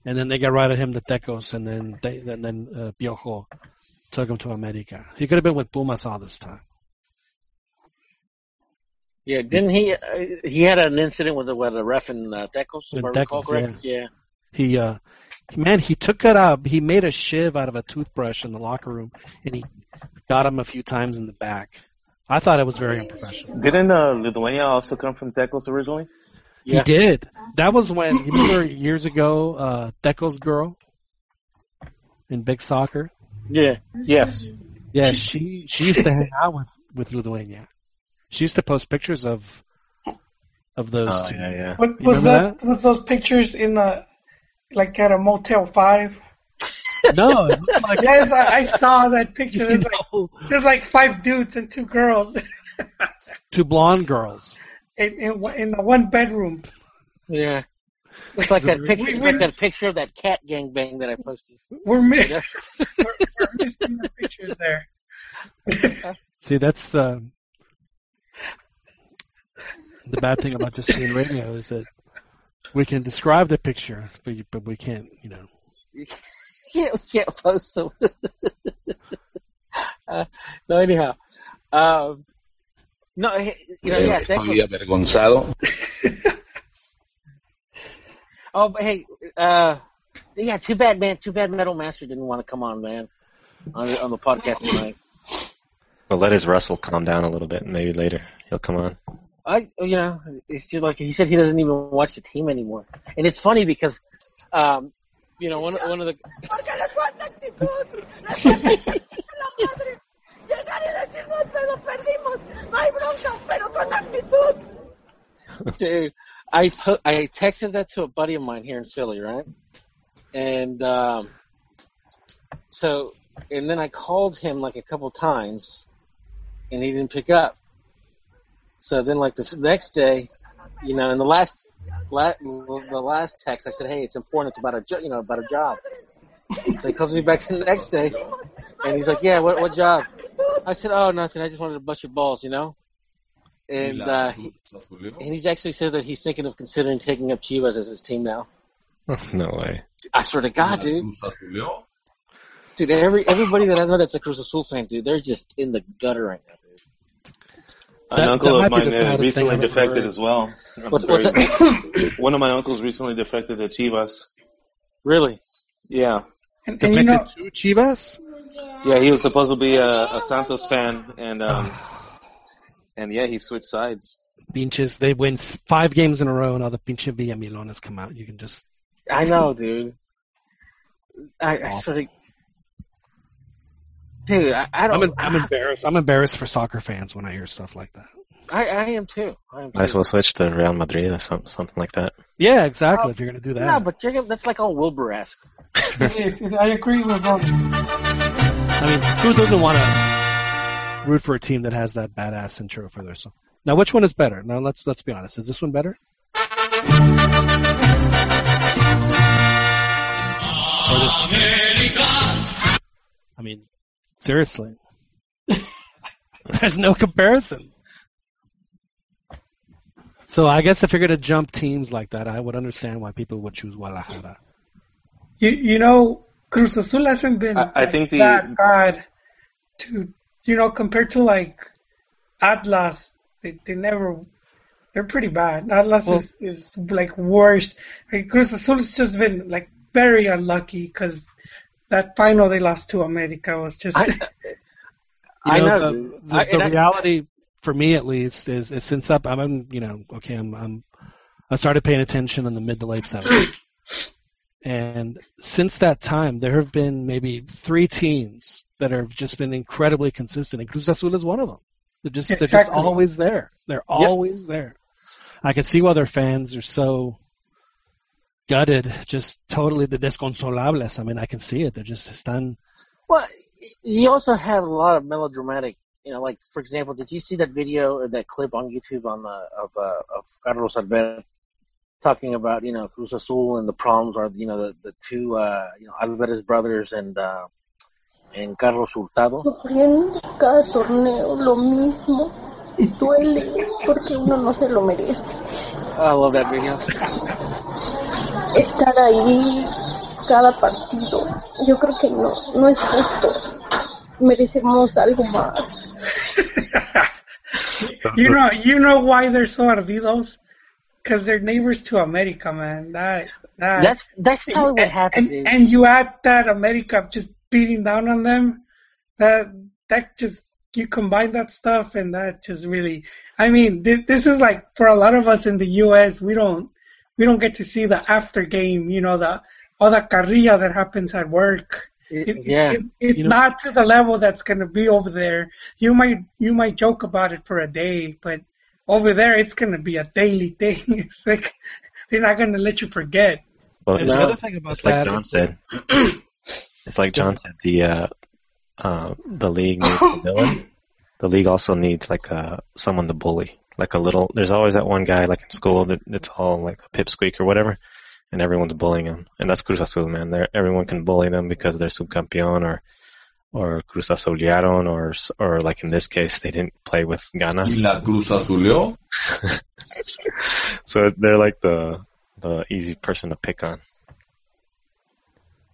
and then they got rid of him to Tecos, and then they and then uh, Piojo took him to America. He could have been with Pumas all this time. yeah, didn't he? Uh, he had an incident with the, with a ref in uh, Tecos, if In I recall Tecos, correct. Yeah. He uh man, he took it up. He made a shiv out of a toothbrush in the locker room, and he got him a few times in the back. I thought it was very unprofessional. Didn't uh, Lithuania also come from Tecos originally? Yeah. He did. That was when you remember years ago, uh Deco's girl in big soccer. Yeah. Yes. Yeah, she she used to hang out with with Lithuania. She used to post pictures of of those Oh, two. yeah, yeah. What was remember that? Was those pictures in the like at a Motel Five? No, it looked like Yes, I, I saw that picture. There's like there's like five dudes and two girls two blonde girls. in in, in the one bedroom. Yeah. It's like that picture. we- It's like that picture of that cat gangbang that I posted. We're, mi- Yeah. we're, we're missing the pictures there. See, that's the the bad thing about just seeing radio is that we can describe the picture, but you, but we can't, you know. can't, we can't post them. uh, no, anyhow. Um, no, you know, yeah, Estoy avergonzado. Oh, but hey, uh, yeah, too bad, man. Too bad Metal Master didn't want to come on, man, on the, on the podcast tonight. Well, let his Russell calm down a little bit, and maybe later he'll come on. I, you know, it's just like he said he doesn't even watch the team anymore, and it's funny because, um, you know, one one of the Porque les falta actitud. Les falta actitud a la madre. Llegar y decir, no pedo, perdimos. No hay bronca, pero con actitud. Dude, I po- I texted that to a buddy of mine here in Philly, right? And um, so, and then I called him like a couple times, and he didn't pick up. So then, like the next day, you know, in the last, la- the last text, I said, "Hey, it's important. It's about a jo- you know about a job." So he calls me back the next day, and he's like, "Yeah, what what job?" I said, "Oh, nothing. I just wanted to bust your balls, you know." And uh, he, and he's actually said that he's thinking of considering taking up Chivas as his team now. no way. I swear to God, dude. Dude, every everybody that I know that's a Cruz Azul fan, dude, they're just in the gutter right now, dude. An That- uncle that of mine uh, recently defected heard. as well. I'm What's, what's that? One of my uncles recently defected to Chivas. really? Yeah. And, and you Defected know, to Chivas? Yeah, he was supposed to be a, a Santos fan, and um, and yeah, he switched sides. Pinches, they win s- five games in a row, and all the pinche Villamilones come out. You can just. I know, dude. I, I sort of, dude, I, I I'm, don't. em- I'm embarrassed. I'm embarrassed for soccer fans when I hear stuff like that. I, I am too. I am too. Might as well switch to Real Madrid or something, something like that. Yeah, exactly. Oh, if you're gonna do that. No, but you're gonna, that's like all Wilbur-esque. it is, I agree with Ron. I mean, who doesn't want to root for a team that has that badass intro for their song? Now, which one is better? Now, let's let's be honest. Is this one better? Or this one? I mean, seriously, there's no comparison. So I guess if you're gonna jump teams like that, I would understand why people would choose Guadalajara. You you know, Cruz Azul hasn't been I- I think the- that bad to you know compared to like Atlas. They they never they're pretty bad. Atlas Well- is is like worse. Like, Cruz Azul's just been like very unlucky because that final they lost to America was just. I, You I know. the, the, I- the and I- reality for me at least is, is since up I'm you know okay I'm I'm I started paying attention in the mid to late seventies, And since that time, there have been maybe three teams that have just been incredibly consistent, and Cruz Azul is one of them. They're just they're just always there. They're always there. I can see why their fans are so gutted, just totally the desconsolables. I mean, I can see it. They're just están. Well, you also have a lot of melodramatic. You know, like for example, did you see that video or that clip on YouTube on the of uh, of Carlos Alberto talking about you know Cruz Azul and the problems are you know the the two uh, you know Alvarez brothers and uh, and Carlos Hurtado. Sufriendo cada torneo lo mismo. Duele porque uno no se lo merece. I love that video. Estar ahí cada partido, yo creo que no, no es justo. Merecemos algo más. You know, you know why they're so ardidos? Because they're neighbors to America, man. That, that. That's that's probably what happened. and, and you add that America just beating down on them, that that just you combine that stuff and that just really. I mean, th- this is like for a lot of us in the U.S. We don't we don't get to see the after game. You know the all the carrilla that happens at work. It, yeah. it, it's You know- not to the level that's going to be over there. You might you might joke about it for a day, but over there it's going to be a daily thing. It's like they're not going to let you forget. Well, And it's, the No. other thing about it's like John said. it's like John said. The uh, uh, the league needs a villain. The league also needs like uh, someone to bully. Like a little. There's always that one guy like in school that it's all like a pipsqueak or whatever, and everyone's bullying him. And that's Cruz Azul, man. They're, everyone can bully them because they're subcampeón or or Cruz Azulearon or or like in this case they didn't play with ganas. La Cruz Azuleo? So they're like the the easy person to pick on.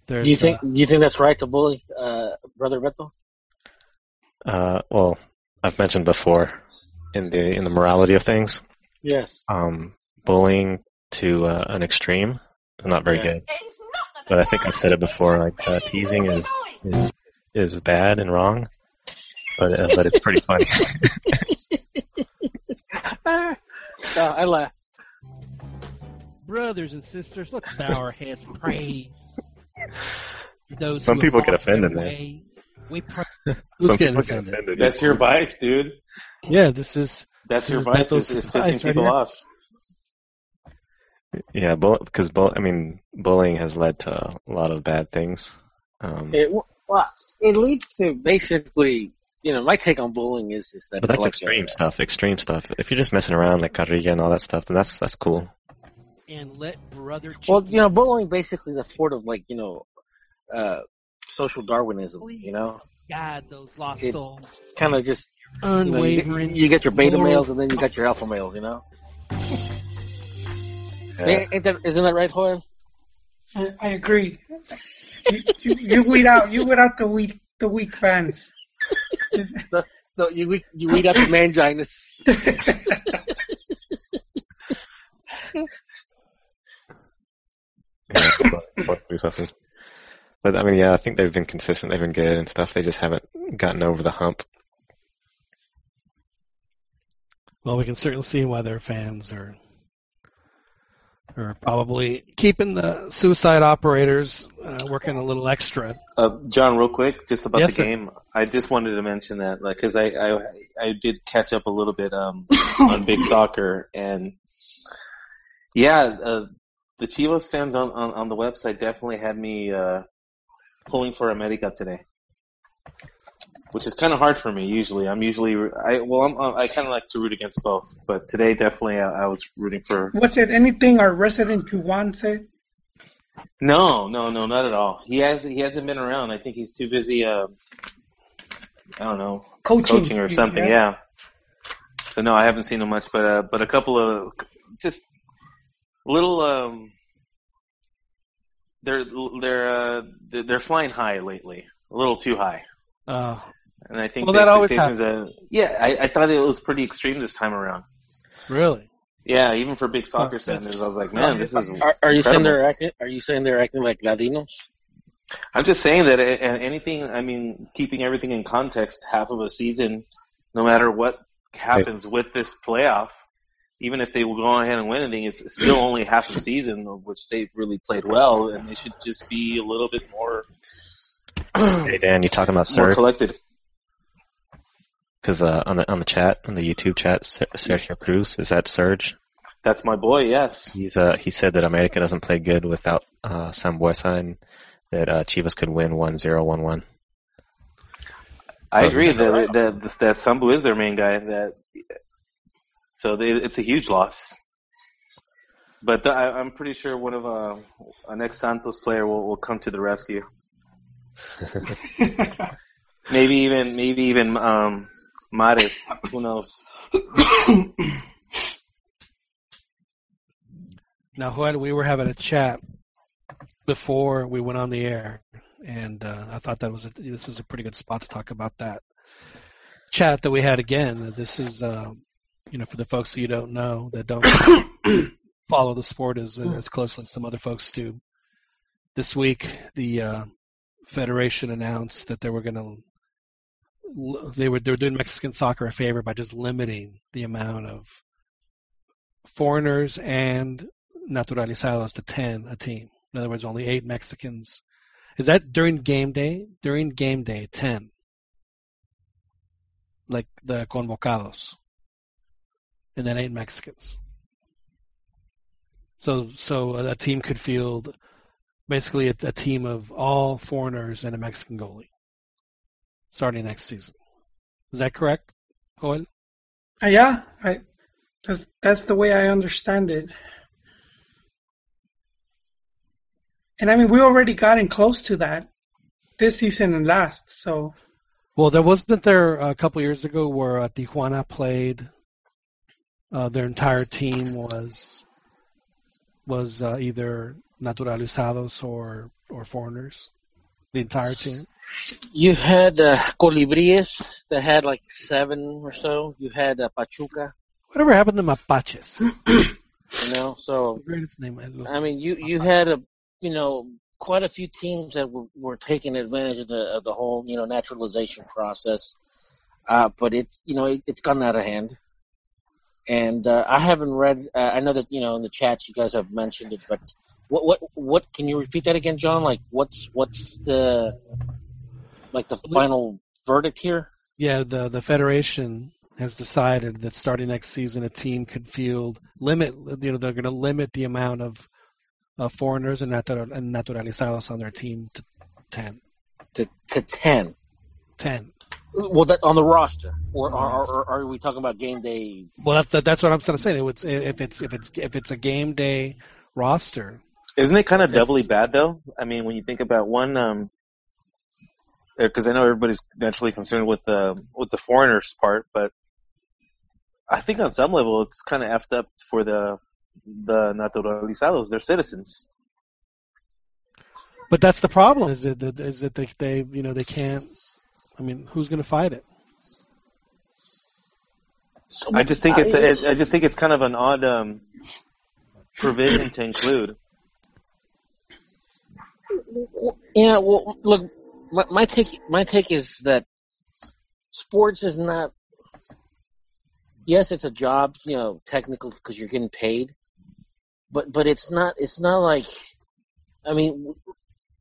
there's Do you think uh, do you think that's right to bully uh, brother Beto? Uh, well, I've mentioned before in the in the morality of things, Yes. um, bullying to uh, an extreme is not very Yeah. good. But I think I've said it before. Like uh, teasing is is is bad and wrong, but uh, but it's pretty funny. Uh, I laugh. brothers and sisters, let's bow our heads, and pray. Those Some people get lost their offended, man. way. We pray. Some Who's getting people get offended? offended. That's your vice, dude. Yeah, this is That's This your is vice. Beto's Is, is pissing people here. off. Yeah, because bull- I mean, bullying has led to a lot of bad things. Um, It, well, it leads to basically, you know, my take on bullying is is that but that's like extreme a- stuff. Extreme stuff. If you're just messing around like carrilla and all that stuff, then that's that's cool. and let brother. Well, you know, bullying basically is a sort of like you know, uh, social Darwinism. You know, God, those lost It- souls, kind of just you, know, you, you get your beta males and then you got your alpha males. You know, Yeah. Ain't- ain't that, isn't that right, Hoyle? I, I agree. You, you, you weed out you weed out the weak the weak fans. So you weed- you weed out the manginus. Yeah, but- but But I mean, yeah, I think they've been consistent. They've been good and stuff. They just haven't gotten over the hump. Well, we can certainly see why their fans are are probably keeping the suicide operators uh, working a little extra. Uh, John, real quick, just about Yes, the sir. game. I just wanted to mention that, like, because I, I I did catch up a little bit um, on big soccer, and yeah, uh, the Chivas fans on, on on the website definitely had me uh, pulling for America today, which is kind of hard for me. Usually, I'm usually I well, I'm, I kind of like to root against both, but today definitely I, I was rooting for. What's it? Anything our resident Juan said? No, no, no, not at all. He has he hasn't been around. I think he's too busy. Uh, I don't know, Coaching, coaching or something. Yeah. So no, I haven't seen him much, but uh, but a couple of just little. Um, they're they're uh, they're they're flying high lately, a little too high, Uh, and I think Well, the that always expectations that yeah, I, I thought it was pretty extreme this time around. really? Yeah, even for big soccer that's- fans, I was like, man, this is. Are, are you saying they're acting? Are you saying they're acting like Ladinos? I'm just saying that a- a- anything, I mean, keeping everything in context, half of a season, no matter what happens with this playoff, even if they will go ahead and win anything, it's still only half a season of which they've really played well, and they should just be a little bit more Hey Dan, you talking about more collected. Because uh, on the on the chat, on the YouTube chat, Sergio Cruz is that Serge? That's my boy. Yes. He's uh he said that America doesn't play good without uh Sambueza and that uh, Chivas could win 1-0, 1-1. I So- agree that that that Sambu is their main guy. That so they, it's a huge loss. But the, I, I'm pretty sure one of uh, an ex Santos player will, will come to the rescue. Maybe even maybe even um, Mares. Who knows? Now, Joel, we were having a chat before we went on the air, and uh, I thought that was a, this was a pretty good spot to talk about that chat that we had again. This is, uh, you know, for the folks that you don't know that don't follow the sport as as closely as some other folks do. This week, the uh, federation announced that they were going to they were they were doing Mexican soccer a favor by just limiting the amount of foreigners and naturalizados to 10 a team. In other words, only eight Mexicans. Is that during game day? During game day, 10. Like the convocados. And then eight Mexicans. So, so a team could field basically a, a team of all foreigners and a Mexican goalie starting next season. Is that correct, Joel? Uh, yeah, I, that's that's the way I understand it. And I mean, we already gotten close to that this season and last. So Well, there wasn't there a couple years ago where uh, Tijuana played. Uh, their entire team was was uh, either naturalizados or or foreigners. The entire team. You had uh, Colibríes that had like seven or so. You had uh, Pachuca, Whatever happened to Mapaches? you know. So the greatest name I. I mean, you you had a you know quite a few teams that were, were taking advantage of the of the whole you know naturalization process, uh, but it's you know it, it's gotten out of hand. And uh, I haven't read. Uh, I know that you know in the chat you guys have mentioned it, but what what what? Can you repeat that again, John? Like what's what's the like the final verdict here? Yeah, the the federation has decided that starting next season, a team could field limit. You know, they're going to limit the amount of uh, foreigners and, natural, and naturalizados on their team to ten. To to ten. Ten. Well, that on the roster, or, or, or, are we talking about game day? Well, that's that, that's what I'm trying to say. It's, if it's if it's if it's a game day roster, Isn't it kind of doubly bad though? I mean, when you think about one, um, because I know everybody's naturally concerned with the with the foreigners part, but I think on some level it's kind of effed up for the the naturalizados. They're citizens. but that's the problem. Is it that is that they, they you know they can't. I mean, who's going to fight it? I just think it's, it's I just think it's kind of an odd um, provision to include. Yeah, well, look, my, my take my take is that sports is not. Yes, it's a job, you know, technical because you're getting paid, but but it's not. It's not like, I mean,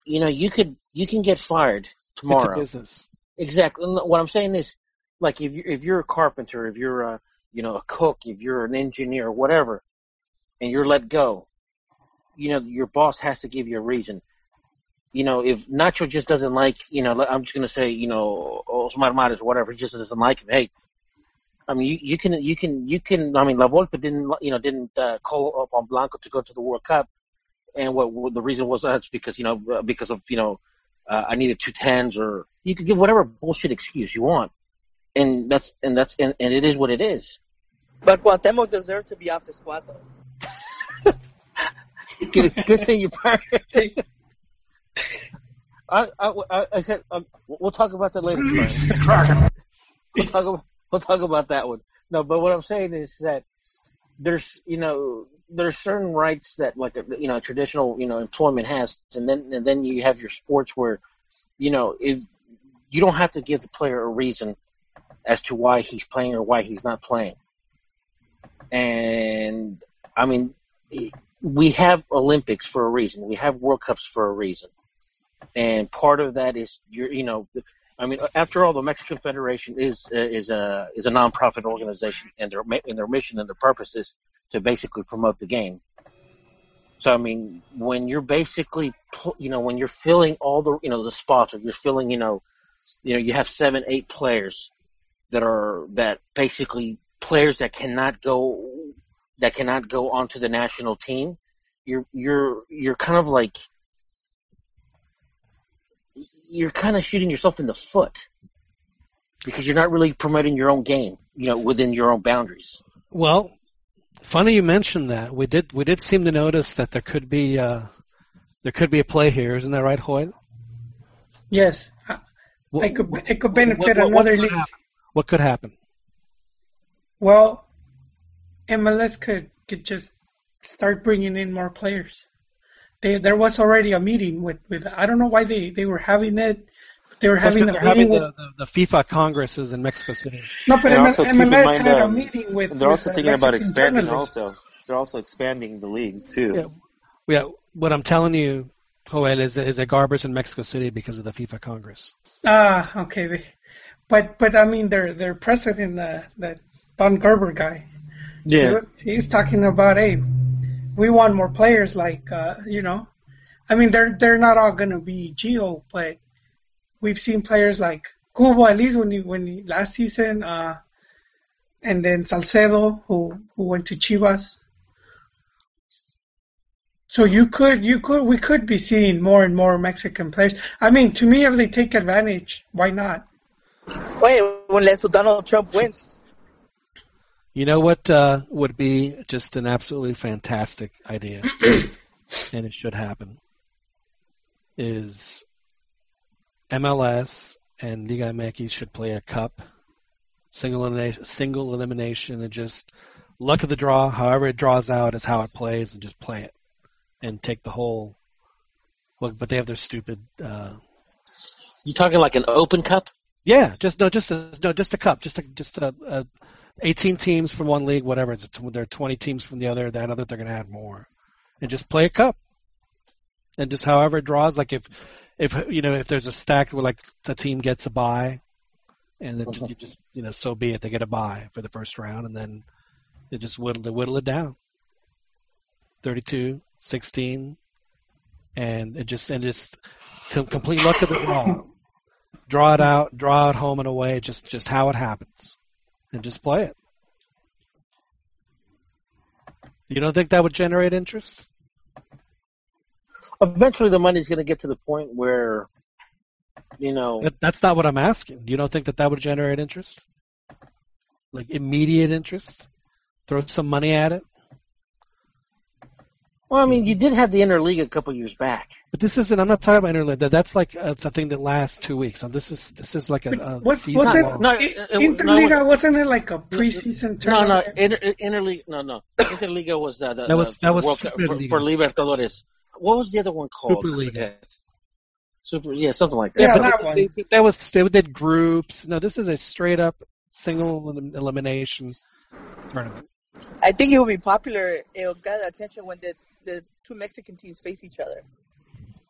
you know, you could you can get fired It's a tomorrow. business. Exactly. What I'm saying is, like, if you if you're a carpenter, if you're a you know a cook, if you're an engineer, whatever, and you're let go, you know your boss has to give you a reason. You know, if Nacho just doesn't like, you know, I'm just gonna say, you know, Osmar Mares whatever, he just doesn't like him. Hey, I mean, you, you can, you can, you can. I mean, La Volpe didn't, you know, didn't uh, call up on Blanco to go to the World Cup, and what, what the reason was that's because you know uh, because of you know uh, I needed two tens or you could give whatever bullshit excuse you want, and that's and that's and, and it is what it is. But Cuauhtemoc deserved to be off the squad, though. good, good seeing you, Barry. I, I, I- I said um, we'll talk about that later. We'll talk about we'll talk about that one. No, but what I'm saying is that there's you know there's certain rights that like uh, you know traditional you know employment has, and then and then you have your sports where you know if you don't have to give the player a reason as to why he's playing or why he's not playing. and I mean, we have Olympics for a reason. We have World Cups for a reason, and part of that is you're, you know, I mean, after all, the Mexican Federation is uh, is a is a nonprofit organization, and their and their mission and their purpose is to basically promote the game. So I mean, when you're basically, you know, when you're filling all the, you know, the spots, or you're filling, you know, you know, you have seven, eight players that are that basically players that cannot go that cannot go onto the national team. You're you're you're kind of like you're kind of shooting yourself in the foot because you're not really promoting your own game, you know, within your own boundaries. Well, funny you mentioned that. We did we did seem to notice that there could be uh, there could be a play here, isn't that right, Hoyle? Yes, what, it could it could benefit what, another what league. Happen? What could happen? Well, MLS could could just start bringing in more players. They, there was already a meeting with, with I don't know why they, they were having it. They were having a meeting having with the, the, the, FIFA congresses in Mexico City. no, but And MLS, also MLS mind, had a um, meeting with. They're also the thinking about expanding. journalists. Also, they're also expanding the league too. Yeah, yeah. What I'm telling you, Joel, is is that Garber's in Mexico City because of the FIFA Congress. Ah, okay. But but I mean, their their president, uh, that Don Garber guy, he was- he's talking about, hey, we want more players. Like, uh, you know, I mean, they're they're not all gonna be Gio, but we've seen players like Cubo at least when he when he last season, uh, and then Salcedo who who went to Chivas. So you could you could we could be seeing more and more Mexican players. I mean, to me, if they take advantage, why not? Wait, unless Donald Trump wins. You know what uh, would be just an absolutely fantastic idea, and it should happen, is MLS and Liga MX should play a cup, single elimination, single elimination, and just luck of the draw. However it draws out is how it plays, and just play it, and take the whole. Well, but they have their stupid. Uh, You talking like an open cup? yeah, just no, just a, no, just a cup, just a, just a, a 18 teams from one league, whatever. It's there are 20 teams from the other. I know that other they're going to add more, and just play a cup, and just however it draws. Like if, if you know, if there's a stack where like the team gets a buy, and then uh-huh. you just you know, so be it. They get a buy for the first round, and then they just whittle they whittle it down. 32, 16, and it just and just to complete luck of the draw. Draw it out, draw it home and away, just just how it happens, and just play it. You don't think that would generate interest? Eventually, the money's going to get to the point where, you know, That, that's not what I'm asking. You don't think that that would generate interest? Like immediate interest? Throw some money at it? well, I mean, you did have the interleague a couple years back. But this isn't. I'm not talking about interleague. That that's like uh, a, a thing that lasts two weeks. And this is this is like a, a What's season what's it? No, I- it- it- Interliga no, it- wasn't it like a preseason tournament No, no, tournament? inter, interleague. No, no, interliga was the, the That was- the that was World for, for Libertadores. What was the other one called? Super League. Super, yeah, something like that. Yeah, but that one. they- they- that was they did groups. No, this is a straight up single elimination tournament. I think it will be popular. It'll get attention when the, the two Mexican teams face each other.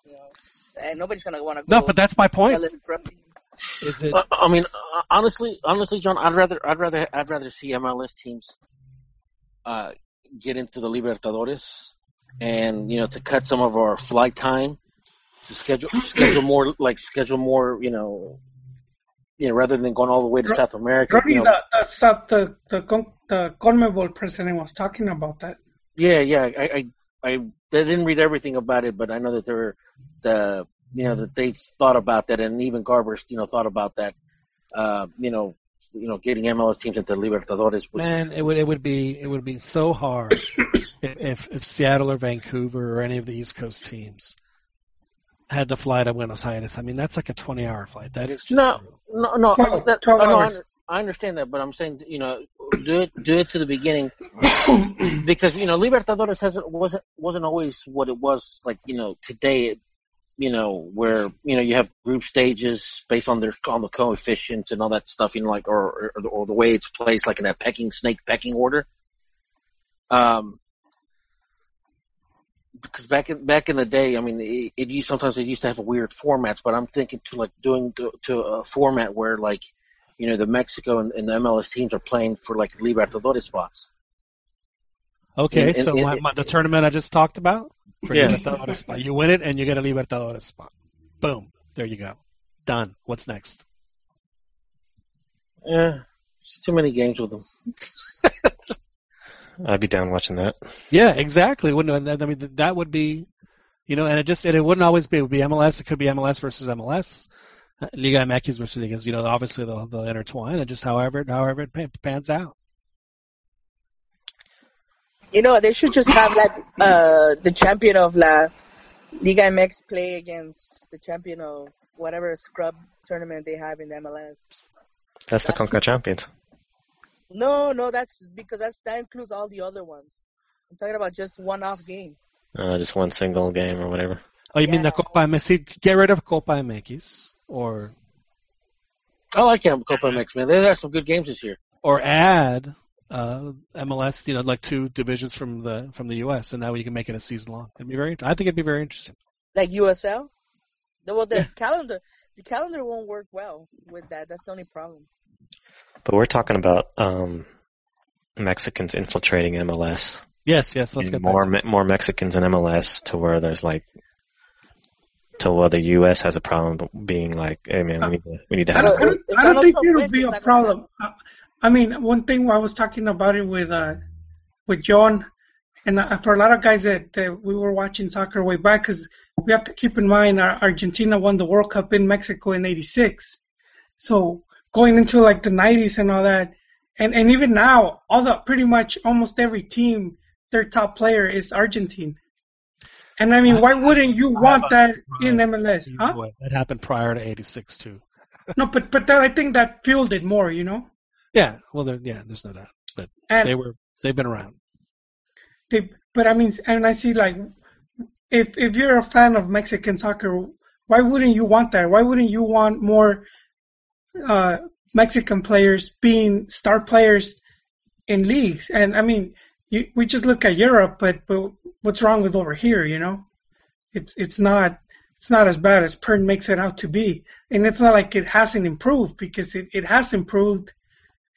You know, and nobody's gonna want to. No, but that's my point. LS scrub. Is it? Uh, I mean, uh, honestly, honestly, John, I'd rather, I'd rather, I'd rather see MLS teams uh, get into the Libertadores, and you know, to cut some of our flight time, to schedule, schedule more, like schedule more, you know, you know, rather than going all the way to Ro- South America. Ronnie, You know, the, the, stuff- the, the, Con- the CONMEBOL president was talking about that. yeah, yeah, I, I, I, they didn't read everything about it, but I know that there were the, you know, that they thought about that, and even Garber's, you know, thought about that, uh, you know, you know, getting MLS teams into Libertadores. Which, Man, it would it would be it would be so hard if, if if Seattle or Vancouver or any of the East Coast teams had to fly to Buenos Aires. I mean, that's like a 20 hour flight. That is just No, no, no. Twelve- that, twelve I, know, I, I understand that, but I'm saying, you know, do it, do it to the beginning, because you know, Libertadores hasn't wasn't wasn't always what it was like. You know, today, you know, where you know you have group stages based on their on the coefficients and all that stuff. You know, like or or, or the way it's placed, like in that pecking snake pecking order. Um, because back in back in the day, I mean, it, it used sometimes it used to have weird formats, but I'm thinking to like doing to, to a format where like, you know, the Mexico and, and the MLS teams are playing for like Libertadores spots. Okay, And- so and- my, my, the tournament I just talked about, for Yeah. Libertadores spot. You win it and you get a Libertadores spot. Boom. There you go. Done. What's next? Yeah, too many games with them. I'd be down watching that. Yeah, exactly. Wouldn't that- I mean that would be, you know, and it just and it wouldn't always be. It would be MLS. It could be MLS versus MLS, uh, Liga MX versus Ligas. You know, obviously they'll they'll intertwine and just however however it pans out. You know, they should just have like uh the champion of La Liga MX play against the champion of whatever scrub tournament they have in MLS. That's the Conca Champions. No, no, that's because that's that includes all the other ones. I'm talking about just one-off game. Uh, just one single game or whatever. Oh, you mean the Copa MX? Get rid of Copa MX or I like Copa MX, man. They had some good games this year. or add uh, MLS. You know, like two divisions from the from the U.S. and that way you can make it a season long. It'd be very. I think it'd be very interesting. Like USL. Well, the Yeah. calendar, the calendar won't work well with that. That's the only problem. But we're talking about um, Mexicans infiltrating MLS. Yes, yes. Let's And get more back. Me- more Mexicans in MLS to where there's like to where the U.S. has a problem being like, hey man, we need to we need to I have. don't, I a don't, If I don't think it'll wins, be a problem. I, I mean, one thing I was talking about it with uh, with John, and uh, for a lot of guys that, that we were watching soccer way back, because we have to keep in mind uh, Argentina won the World Cup in Mexico in '86, so going into like the '90s and all that, and and even now, all the pretty much almost every team, their top player is Argentine. And I mean, why wouldn't you want that in MLS? Huh? That happened prior to '86 too. No, but but that, I think that fueled it more, you know. Yeah. Well, there, yeah. There's no doubt. But And they were they've been around. they, but I mean, and I see like, if if you're a fan of Mexican soccer, why wouldn't you want that? Why wouldn't you want more uh, Mexican players being star players in leagues? And I mean, you, we just look at Europe, but but what's wrong with over here? You know, it's it's not it's not as bad as Pern makes it out to be, and it's not like it hasn't improved because it, it has improved,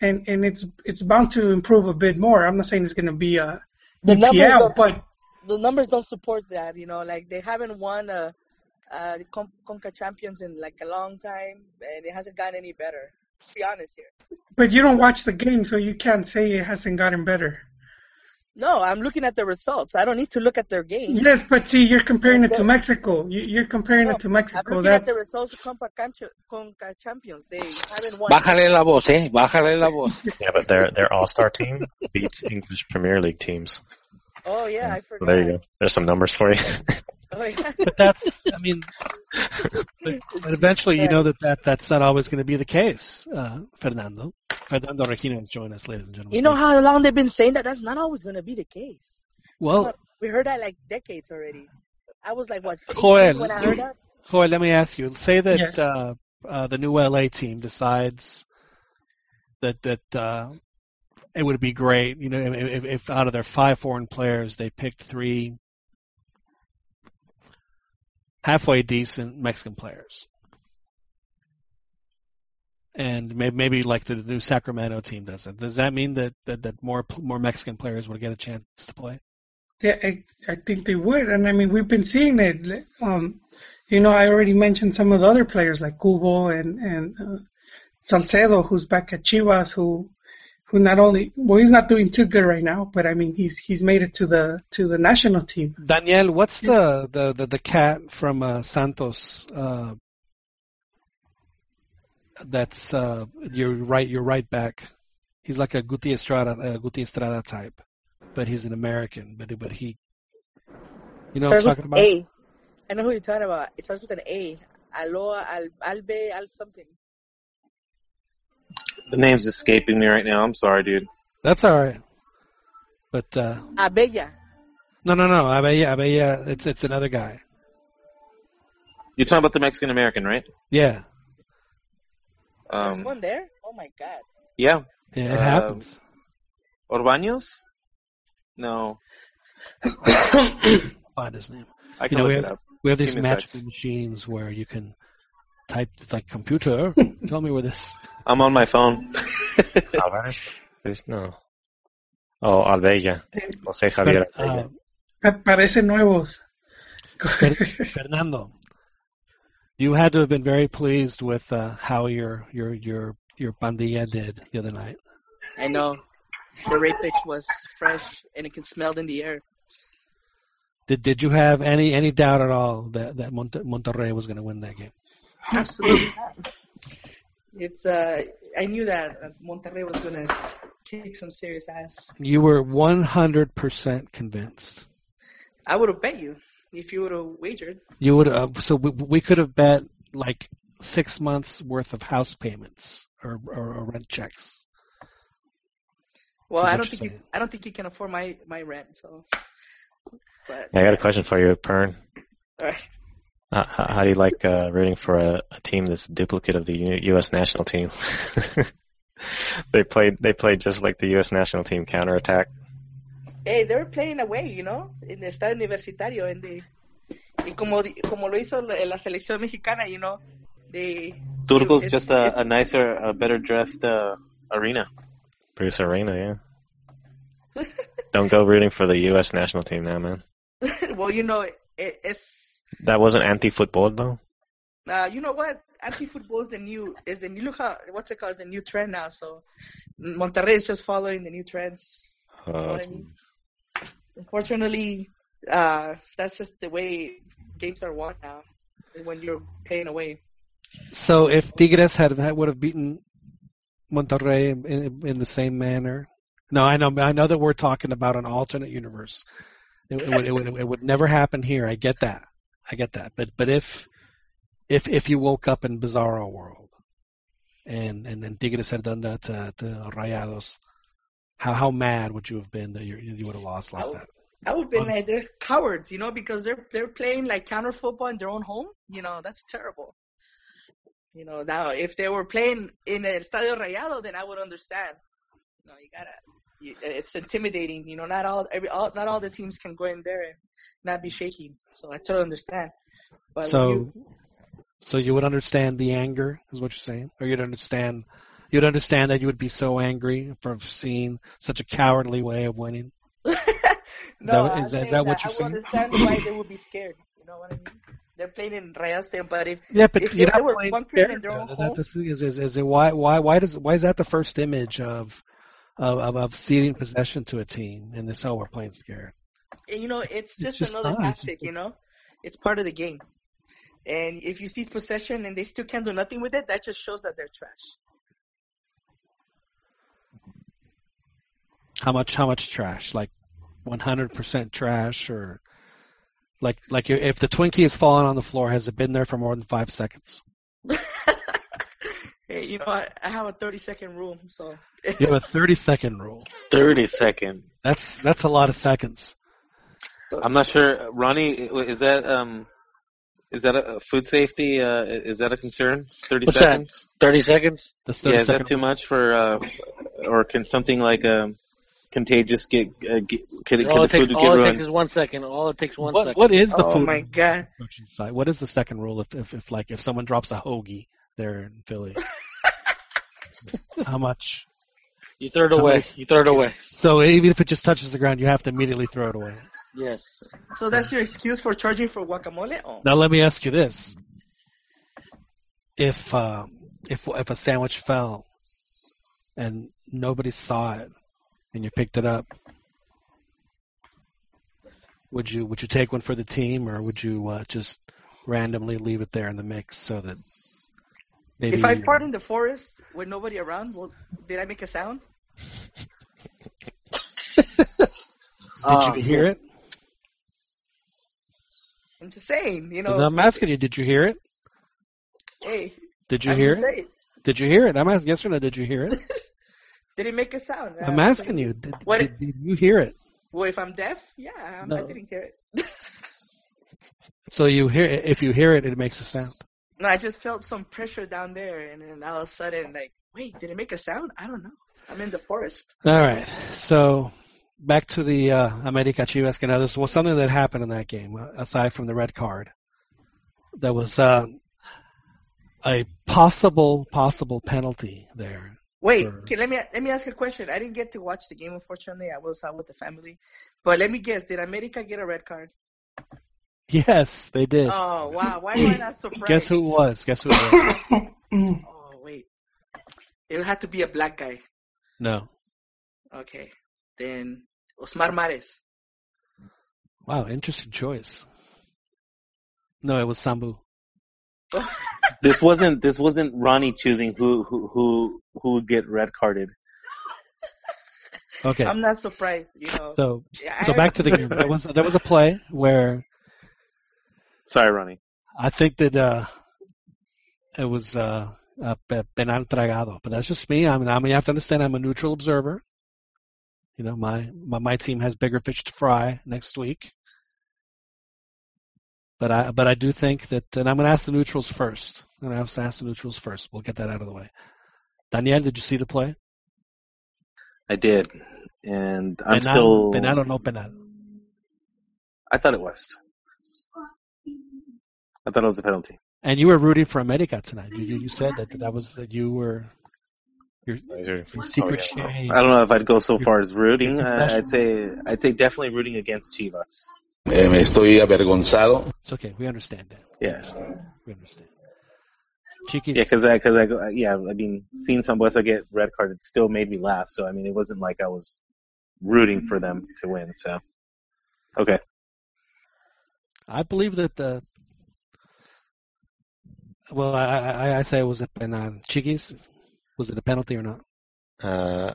and and it's it's bound to improve a bit more. I'm not saying it's going to be a The numbers EPL, don't, but the numbers don't support that. You know, like they haven't won a, a Con- Conca Champions in like a long time, and it hasn't gotten any better. To be honest here. but you don't watch the game, so you can't say it hasn't gotten better. No, I'm looking at the results. I don't need to look at their games. Yes, but see, you're comparing it to Mexico. You, you're comparing No, it to Mexico. I'm Mexico. looking at the results of Conca, Cancho- Conca Champions. They haven't won. Bájale la voz, eh. Bájale la voz. Yeah, but their their All Star team beats English Premier League teams. Oh yeah, I forgot. there you go. There's some numbers for you. Oh, yeah. But that's. I mean. But, but eventually, you know that, that that's not always going to be the case, uh, Fernando. Fernando Regina has joined us, ladies and gentlemen. You know how long they've been saying that? That's not always going to be the case. Well, We heard that like decades already. I was like, what, Joel, when I heard that? Joel, let me ask you. Say that Yes. uh, uh, the new LA team decides that that uh, it would be great, you know, if, if out of their five foreign players, they picked three halfway decent Mexican players, and maybe maybe like the new Sacramento team does it. Does that mean that that, that more more Mexican players would get a chance to play? Yeah, I, I think they would, and I mean we've been seeing it. Um, you know, I already mentioned some of the other players like Cubo and and uh, Salcedo, who's back at Chivas, who who not only well he's not doing too good right now, but I mean he's he's made it to the to the national team. Daniel, what's the the the, the cat from uh, Santos? Uh, that's uh, your right. Your right back. He's like a Guti Estrada, uh, Guti Estrada type, but he's an American. But but he, you know what I'm talking about? A. I know who you're talking about. It starts with an A. Aloha, Al, Albe, Al something. The name's escaping me right now. I'm sorry, dude. That's all right. But uh, Abella. no, no, no. Abella, Abella, it's it's another guy. You're talking about the Mexican American, right? Yeah, There's Um, one there? Oh my god. yeah. yeah, it Um, happens. Orbaños? No, Find his name. I You can know, look we it have, up. we have these me magical machines where you can type. It's like computer. Tell me where this. I'm on my phone. Alvarez? There's no. Oh, Albella. Jose Javier Uh, Albella. Pa- Parecen nuevos. Fernando, you had to have been very pleased with uh, how your your your your pandilla did the other night. I know. The rape pitch was fresh and it can smell in the air. Did did you have any any doubt at all that that Monterrey was going to win that game? Absolutely. It's uh, I knew that uh, Monterrey was gonna kick some serious ass. You were 100% convinced. I would have bet you if you would have wagered. You would have. so we, we could have bet like six months worth of house payments or, or, or rent checks. Well, I don't think you. I don't think you can afford my my rent. So, but I got a question for you, Pern. all right. Uh, how, how do you like uh, rooting for a, a team that's a duplicate of the U- U.S. national team? they played. They played just like the U.S. national team counterattack. Hey, they were playing away, you know, in the estadio universitario, and they, y como como lo hizo la, la selección mexicana, you know, they. Turco's it's- just a, a nicer, a better dressed uh, arena. Bruce Arena, yeah. Don't go rooting for the U.S. national team now, man. well, you know, it, it's That wasn't anti-football though. uh, you know what? Anti-football is the new is the new look how what's it called? It's the new trend now. So Monterrey is just following the new trends. Oh, what I mean? Unfortunately, uh, that's just the way games are won now. When you're paying away. So if Tigres had, had would have beaten Monterrey in, in, in the same manner, no, I know I know that we're talking about an alternate universe. It, it, would, it, would, it would never happen here. I get that. I get that. But but if if if you woke up in Bizarro world and and then Tigres had done that to, to Rayados, how how mad would you have been that you you would have lost like I would- that? I would be like um, they're cowards, you know, because they're they're playing like counter football in their own home. You know, that's terrible. You know, now if they were playing in el Estadio Rayado, then I would understand. No, you gotta. It's intimidating. You know, not all every all, not all the teams can go in there and not be shaking. So I totally understand. But So you, so you would understand the anger, is what you're saying, or you'd understand you'd understand that you would be so angry for seeing such a cowardly way of winning. no, that- is that- saying is that what I you're would saying? understand why they would be scared. You know what I mean? They're playing in Rayaste, but if Yeah, but if you're they, not they were bunkering in their own home, That- is, is, is it why why why does why is that the first image of of of, of ceding possession to a team and this how we're playing scared. And, you know, it's It's just, just another not. Tactic, you know? It's part of the game. And if you see possession and they still can't do nothing with it, that just shows that they're trash. How much how much trash? Like 100% trash or like like if the Twinkie has fallen on the floor, has it been there for more than five seconds? Hey, you know, I, I have a 30 second rule, so. You have a 30 second rule. 30 second. That's that's a lot of seconds. I'm not sure. Ronnie, is that um, is that a food safety? Uh, is that a concern? 30 What's that? seconds. 30 seconds? 30 Yeah, is that second too much for, uh, or can something like um, contagious get, uh, get can, all can the it takes, food get all it takes is one second. All it takes one What second. what is the oh food my god. What is the second rule if, if if like if someone drops a hoagie there in Philly? How much? You throw it How away. many- You throw it away. So even if it just touches the ground, you have to immediately throw it away. Yes. So that's your excuse for charging for guacamole? Oh. Now let me ask you this: If um, if if a sandwich fell and nobody saw it, and you picked it up, would you would you take one for the team, or would you uh, just randomly leave it there in the mix so that maybe If I fart in the forest with nobody around, well, did I make a sound? did you hear it? I'm just saying, you know. I'm asking you, did you hear it? Hey, Did you I'm hear it? saying. Did you hear it? I'm asking yes or no. Did you hear it? Did it make a sound? I'm Uh, asking you. Did, What- did, did you hear it? Well, if I'm deaf, yeah, I'm, I didn't hear it. So you hear if you hear it, it makes a sound. No, I just felt some pressure down there, and then all of a sudden, like, wait, did it make a sound? I don't know. I'm in the forest. All right. So back to the uh, America Chivas que there was something that happened in that game uh, aside from the red card. There was uh, a possible possible penalty there. Wait, for- okay, let me let me ask a question. I didn't get to watch the game, unfortunately. I was out with the family. But let me guess, did America get a red card? Yes, they did. Oh wow, why am I not surprised? Guess who it was? Guess who it was? Mm. Oh wait, it had to be a black guy. no. Okay, then Osmar Mares. Wow, interesting choice. No, it was Sambu. This wasn't this wasn't Ronnie choosing who who who who would get red carded. Okay. I'm not surprised. You know. So so back to the game. There was there was a play where Sorry, Ronnie. I think that uh, it was uh, uh, pe- penal tragado, but that's just me. I mean, I mean, you have to understand, I'm a neutral observer. You know, my my, my team has bigger fish to fry next week. But I but I do think that, and I'm going to ask the neutrals first. I'm going to ask the neutrals first. We'll get that out of the way. Daniel, did you see the play? I did, and I'm penal, still. penal or no penal? I thought it was. I thought it was a penalty. And you were rooting for America tonight. You you, you said that that was that you were your, your secret Oh, yeah. shame. I don't know if I'd go so far as rooting. Uh, I'd say I'd say definitely rooting against Chivas. Eh, me estoy avergonzado. It's okay. We understand that. We Yeah. understand. We understand. Chiquis, Yeah, because I, cause I, go- yeah, I mean, seeing Sambueza get red carded still made me laugh. So I mean, it wasn't like I was rooting for them to win. So, okay, I believe that the. Well, I, I, I say it was a penal. Chiquis, was it a penalty or not? Uh,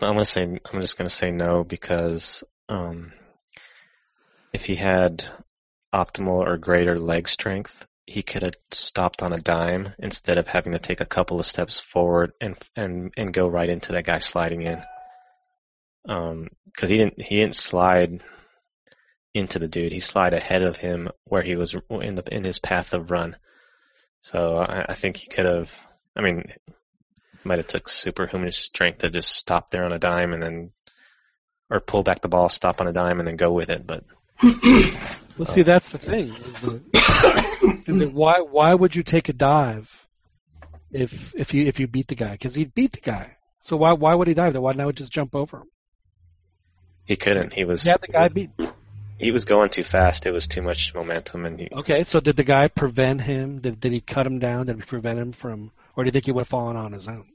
I'm gonna say I'm just gonna say no because um, if he had optimal or greater leg strength, he could have stopped on a dime instead of having to take a couple of steps forward and and and go right into that guy sliding in. Um, because he didn't he didn't slide into the dude. He slid ahead of him where he was in the in his path of run. So I, I think he could have. I mean, might have took superhuman strength to just stop there on a dime and then, or pull back the ball, stop on a dime, and then go with it. But Well, see, that's the thing. Is it, is it why why would you take a dive if if you if you beat the guy? Because he beat the guy. So why why would he dive? Then why not just jump over him? he couldn't. He was Yeah, the guy beat. He was going too fast. It was too much momentum, and he, Okay, so did the guy prevent him? Did did he cut him down? Did he prevent him from, or do you think he would have fallen on his own?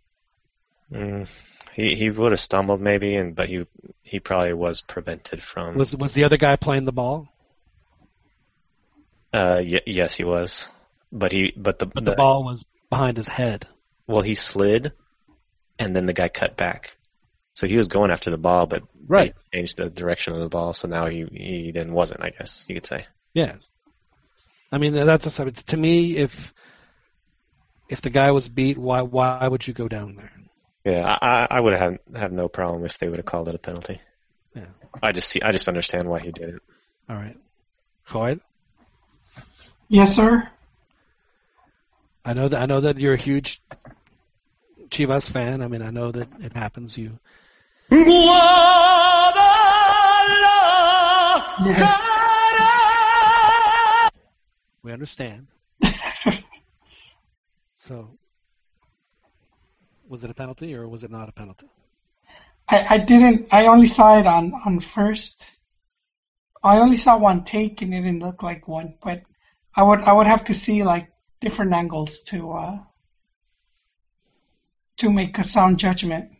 mm, he he would have stumbled maybe, and but he he probably was prevented from. Was was the other guy playing the ball? uh, y- yes, he was, but he but the, But the ball was behind his head. well he slid, and then the guy cut back. So he was going after the ball, but Right. they changed the direction of the ball, so now he he then wasn't. I guess you could say. Yeah. I mean that's just, to me if if the guy was beat, why why would you go down there? Yeah, I, I- I would have have no problem if they would have called it a penalty. Yeah. I just see, I just understand why he did it. All right. Joel, Yes, sir. I know that I know that you're a huge Chivas fan. I mean, I know that it happens. You we understand. so, was it a penalty or was it not a penalty? I, I didn't. I only saw it on on first. I only saw one take, and it didn't look like one. But I would I would have to see like different angles to uh to make a sound judgment.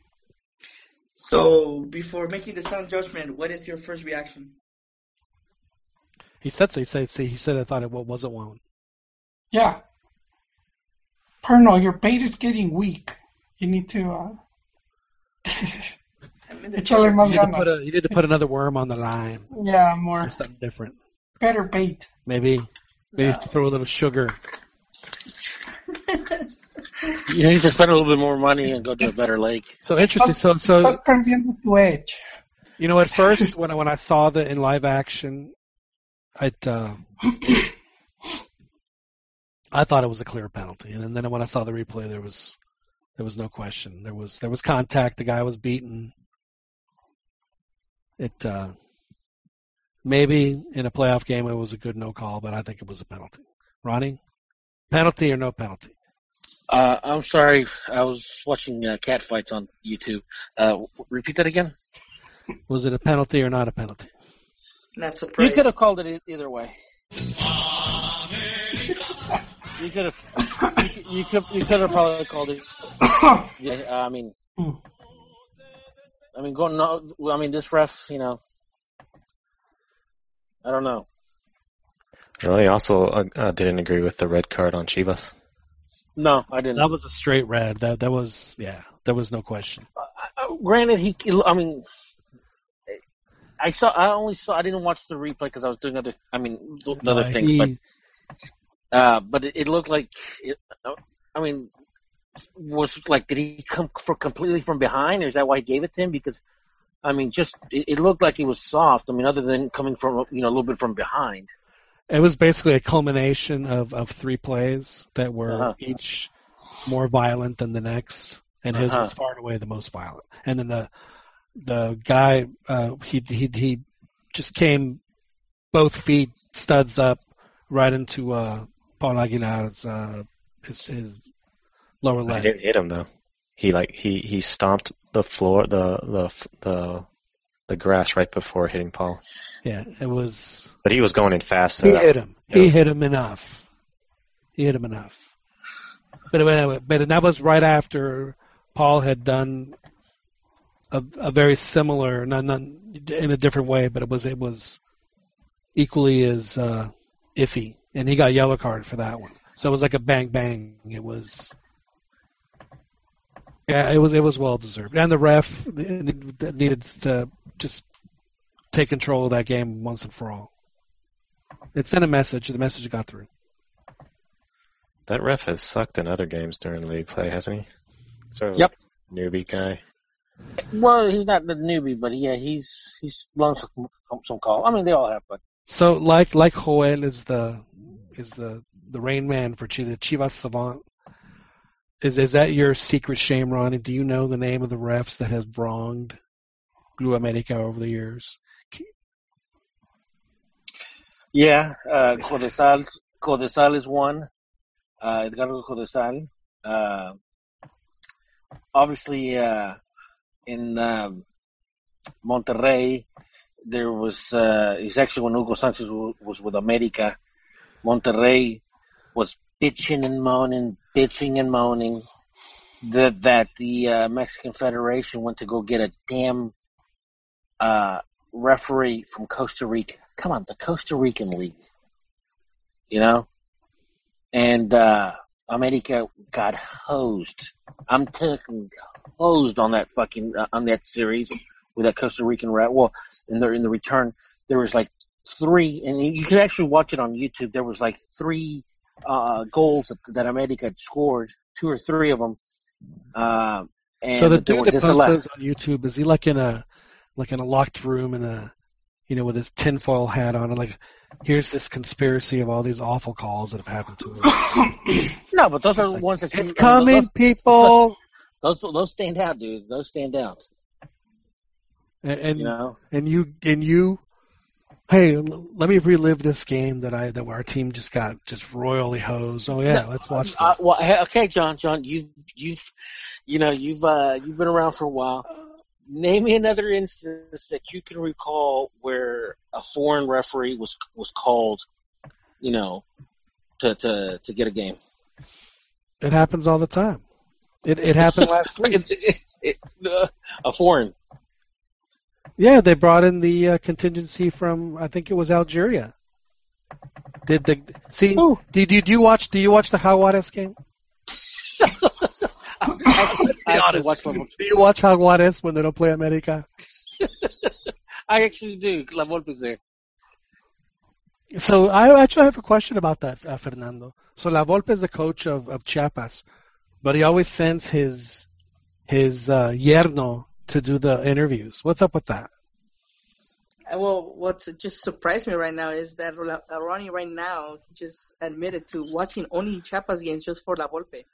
So before making the sound judgment, what is your first reaction? He said so. He said see, he said I thought it wa- was a one. Yeah. Perno, your bait is getting weak. You need to. uh I'm in the Échale You más need, to put a, you need to put another worm on the line Yeah, more or something different. better bait. Maybe maybe Yeah. throw a little sugar. You need to spend a little bit more money and go to a better lake. So interesting. So so Estás perdiendo tu edge. You know, at first when I, when I saw the in live action, I uh, I thought it was a clear penalty, and then when I saw the replay, there was there was no question. There was there was contact. The guy was beaten. It uh, maybe in a playoff game it was a good no call, but I think it was a penalty. Ronnie, penalty or no penalty? Uh, I'm sorry, I was watching uh, cat fights on YouTube. Uh, w- repeat that again. Was it a penalty or not a penalty? Not You could have called it e- either way. You could have, you could, you could, you could have probably called it. Yeah, I mean, I mean, going. No, I mean, this ref, you know, I don't know. Really, also uh, uh, didn't agree with the red card on Chivas. No, I didn't. That was a straight red. That that was yeah. There was no question. Uh, granted, he. I mean, I saw. I only saw. I didn't watch the replay because I was doing other. I mean, other Uh, things. he- But uh, but it, it looked like. It, uh, I mean, was like did he come for completely from behind, or is that why he gave it to him? Because I mean, just it, it looked like he was soft. I mean, other than coming from you know a little bit from behind. It was basically a culmination of, of three plays that were Uh-huh. each more violent than the next, and his Uh-huh. was far and away the most violent. And then the the guy uh, he he he just came both feet studs up right into uh, Paul Aguilar's uh, his, his lower leg. He leg. didn't hit him though. He like he he stomped the floor, the the the the grass right before hitting Paul. Yeah, it was. But he was going in fast. So He that- hit him. He hit him enough. He hit him enough. But anyway, but that was right after Paul had done a, a very similar, not, not in a different way, but it was it was equally as uh, iffy, and he got a yellow card for that one. So it was like a bang bang. It was. Yeah, it was it was well deserved, and the ref needed to just take control of that game once and for all. It sent a message. The message got through. That ref has sucked in other games during league play, hasn't he? Sort of Yep. newbie guy. Well, he's not the newbie, but yeah, he's he's blown some some call. I mean, they all have, but So like like Joel is the is the the rain man for Chi- the Chivas Savant. Is is that your secret shame, Ronnie? Do you know the name of the refs that has wronged Blue America over the years? Yeah, uh, Codesal, Codesal is one. Uh, Edgardo Codesal. Uh, obviously, uh, in um, Monterrey, there was, uh, it's actually when Hugo Sanchez w- was with America, Monterrey was bitching and moaning, bitching and moaning that, that the uh, Mexican Federation went to go get a damn uh, referee from Costa Rica. Come on, the Costa Rican league. You know? And uh America got hosed. I'm talking hosed on that fucking uh, on that series with that Costa Rican rat. Well, in the in the return, there was like three, and you can actually watch it on YouTube. There was like three uh goals that, that America had scored, two or three of them. Uh, and so the dude that posts those on YouTube is he like in a like in a locked room in a you know with his tinfoil hat on and like here's this conspiracy of all these awful calls that have happened to him. No, but those are the like, ones that you, it's coming, those, people. those those stand out, dude. Those stand out. And and You know. and you and you hey l- let me relive this game that i that our team just got just royally hosed oh yeah No, let's watch this. Uh, well, hey, okay, John, John, you've you've you know you've uh you've been around for a while. Name me another instance that you can recall where a foreign referee was was called, you know, to to to get a game. it happens all the time it it happened last week It- it- it- uh, a foreign. Yeah they brought in the uh, contingency from i think it was algeria did the see Who? did you do you watch do you watch the jaguares game I, I, I actually honest. watch from, do you watch jaguares when they don't play america I actually do. La Volpe's there. So I actually have a question about that, uh, Fernando. So La Volpe is the coach of, of Chiapas, but he always sends his his uh, yerno to do the interviews. What's up with that? Uh, Well, what just surprised me right now is that uh, Ronnie right now just admitted to watching only Chiapas games just for La Volpe.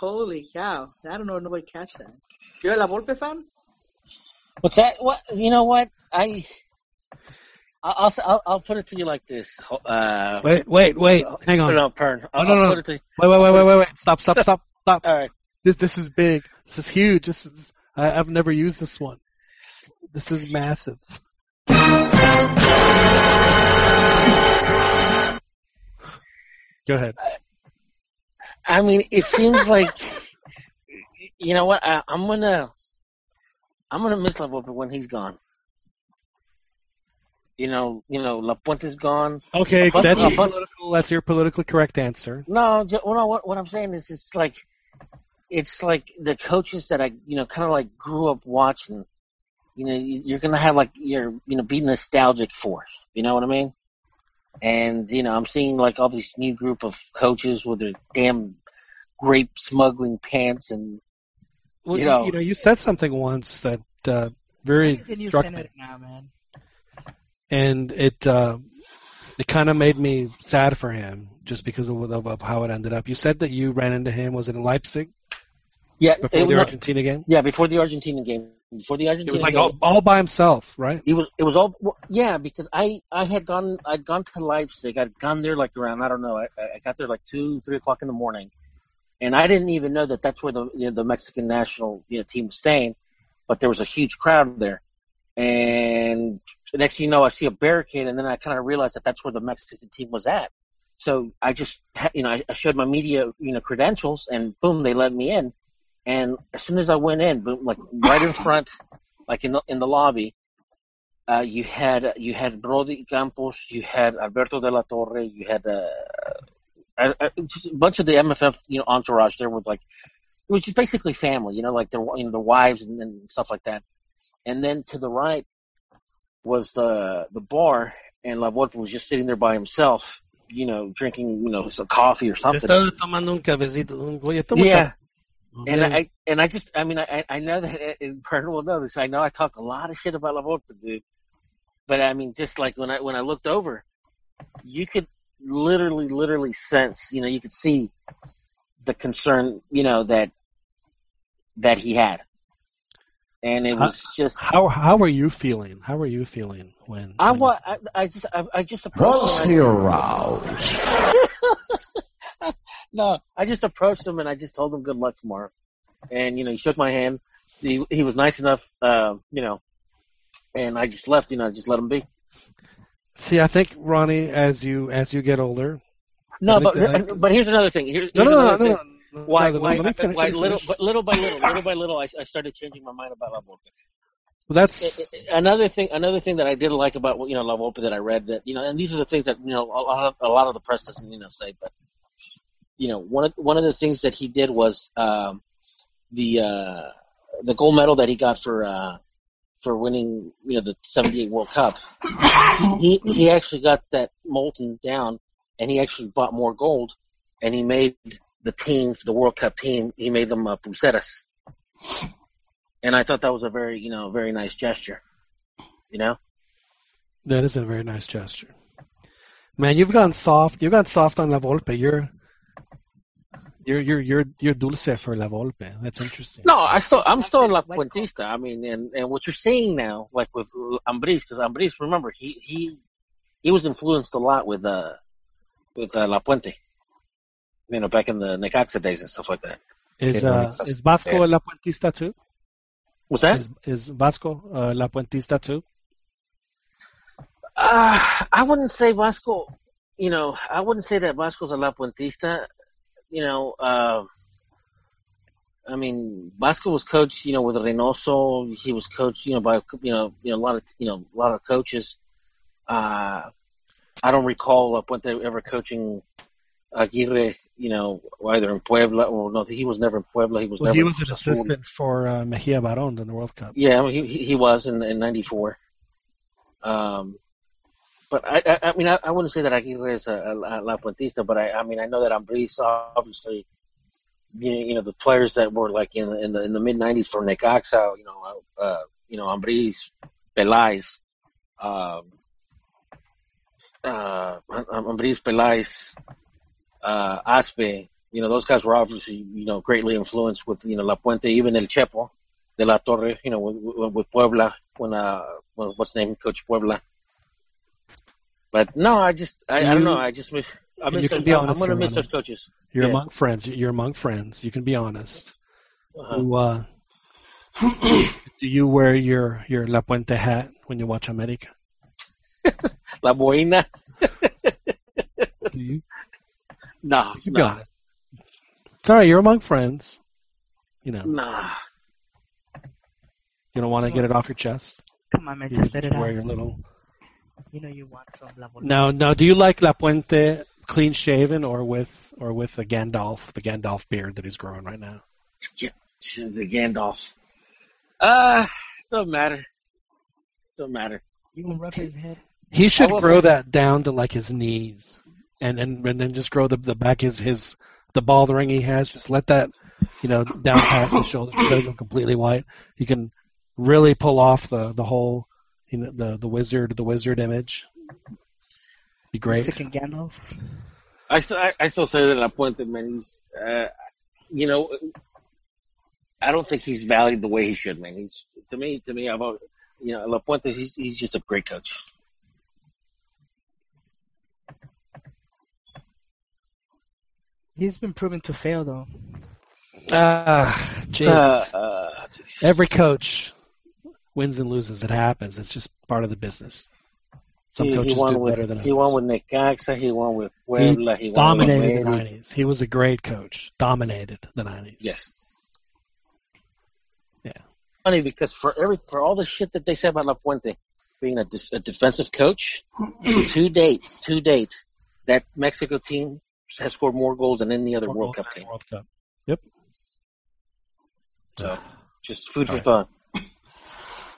Holy cow! I don't know if nobody catch that. You're a La Volpe fan? What's that? What you know? What I I'll I'll, I'll, I'll put it to you like this. Uh, Wait, wait, wait. Hang on. No, Pern. Oh, I'll, no, I'll no. put it to you. Wait, wait, wait, wait, wait, wait. Stop, stop, stop, stop. All right. This this is big. This is huge. This is, I, I've never used this one. This is massive. Go ahead. I mean, it seems like you know what? I, I'm gonna I'm gonna miss La Volpe when he's gone. You know, you know, Lapuente's gone. Okay, But- that's your political. That's your politically correct answer. No, well, no. What, what I'm saying is, it's like, it's like the coaches that I, you know, kind of like grew up watching. You know, you- you're gonna have like you're, you know, be nostalgic for. it, You know what I mean? And you know, I'm seeing like all this new group of coaches with their damn grape smuggling pants and Well, You know- you know, you said something once that uh, very He's the new struck me, senator now, man. and it uh, it kind of made me sad for him just because of, of, of how it ended up. You said that you ran into him. Was it in Leipzig yeah, before the Argentina game? yeah, before the Argentina game, before the It was like game, all, all by himself, right? It was it was all well, yeah because I I had gone I'd gone to Leipzig. I'd gone there like around I don't know I, I got there like two three o'clock in the morning, and I didn't even know that that's where the you know, the Mexican national you know team was staying, but there was a huge crowd there, and the next thing you know I see a barricade and then I kind of realized that that's where the Mexican team was at, so I just you know I showed my media you know credentials and boom they let me in, and as soon as I went in boom like right in front like in the in the lobby uh, you had you had Brody Campos, you had Alberto de la Torre, you had uh, uh, just a bunch of the MFF you know entourage there with like it was just basically family, you know, like their you know the wives and, and stuff like that. And then to the right was the the bar, and La Volpe was just sitting there by himself, you know, drinking you know some coffee or something. Estaba tomando un cafecito. un- Oye, toma Yeah, café. and I and I just I mean I I know that in Pernell will know this. I know I talked a lot of shit about La Volpe, dude. But I mean, just like when I when I looked over, you could literally literally sense, you know, you could see the concern, you know, that that he had, and it How- was just How how are you feeling? How are you feeling when? I when you- wa I, I just I, I just approached him. no, I just approached him and I just told him good luck tomorrow. And you know, he shook my hand. He he was nice enough, uh, you know, and I just left. You know, I just let him be. See, I think Ronnie, as you as you get older. No, but that- but here's another thing. Here's, No, here's no, no, another no, thing. no, no. Why no, why, let me finish, why little but little by little little by little I, I started changing my mind about La Volpe. Well, that's another thing another thing that I did like about you know La Volpe that I read that you know and these are the things that you know a lot of, a lot of the press doesn't you know say but you know one of one of the things that he did was um, the uh, the gold medal that he got for uh, for winning you know the 78 World Cup he he actually got that molten down and he actually bought more gold and he made the team the World Cup team he made them uh, pulseras and I thought that was a very you know very nice gesture you know that is a very nice gesture. Man, you've gone soft. You've gone soft on La Volpe. You're you're you're you're you're dulce for La Volpe. That's interesting. No, I still I'm still in Lapuentista. I mean, and and what you're seeing now, like with Ambriz, because Ambriz, remember he he he was influenced a lot with uh with uh, Lapuente, you know, back in the Necaxa days and stuff like that. Is uh is Vasco yeah. Lapuentista too? What's that? Is, is Vasco uh, Lapuentista too? Uh, I wouldn't say Vasco. You know, I wouldn't say that Vasco's a Lapuentista. You know, uh, I mean, Vasco was coached, you know, with Reynoso. He was coached, you know, by you know, you know, a lot of you know, a lot of coaches. Uh, I don't recall Lapuente ever coaching Aguirre. You know, either in Puebla or no, he was never in Puebla. He was Well, never. he was an assistant for uh, Mejia Baron in the World Cup. Yeah, I mean, he he he was in in '94. Um, but I I, I mean I, I wouldn't say that Aguirre is a, a Lapuentista, but I I mean I know that Ambriz obviously, you know, the players that were like in the in the in the mid '90s from Necaxa, you know, uh, you know Ambriz, Peláez, um, uh, Ambriz, Peláez, uh, Aspe, you know, those guys were obviously, you know, greatly influenced with, you know, Lapuente, even El Chepo, De La Torre, you know, with, with, with Puebla when uh, when, what's the name, Coach Puebla. But no, I just, I, I don't know, I just miss. I And miss you can those, be I'm gonna miss those coaches. You're Yeah. among friends. You're among friends. You can be honest. Uh-huh. Who, uh, do you wear your your Lapuente hat when you watch America? La Boina. Do you? No, You can be no, honest. It's all right. You're among friends. You know, nah. you don't want to get it off your chest. Come on, man, You just let it out. wear your little. You know you want some level. Now, now, do you like Lapuente clean shaven or with or with the Gandalf, the Gandalf beard that he's growing right now? The Gandalf. Uh, don't matter. Don't matter. You gonna rub his head? He should grow say- that down to like his knees, and and, and then just grow the the back his his the bald ring he has. Just let that you know down past the shoulder. Let it go completely white. You can really pull off the the whole you know the the wizard the wizard image. Be great. Freaking Gandalf. I, I, I still say that Lapuente, man, he's, uh, you know, I don't think he's valued the way he should, man. He's, to me, to me, I've, always- you know, Lapuente, he's, he's just a great coach. He's been proven to fail though. Ah, jeez. Uh, uh, jeez. Every coach wins and loses. It happens. It's just part of the business. Some he, coaches he won do with, better than he others. won with Necaxa, he won with Puebla, he, won dominated with the. '90s. He was a great coach. Dominated the '90s. Yes. Yeah. Funny because for every for all the shit that they said about Lapuente being a, def- a defensive coach, to date, to date, that Mexico team has scored more goals than any other More World Cup team. World Cup. Yep. So, just food All for right. thought.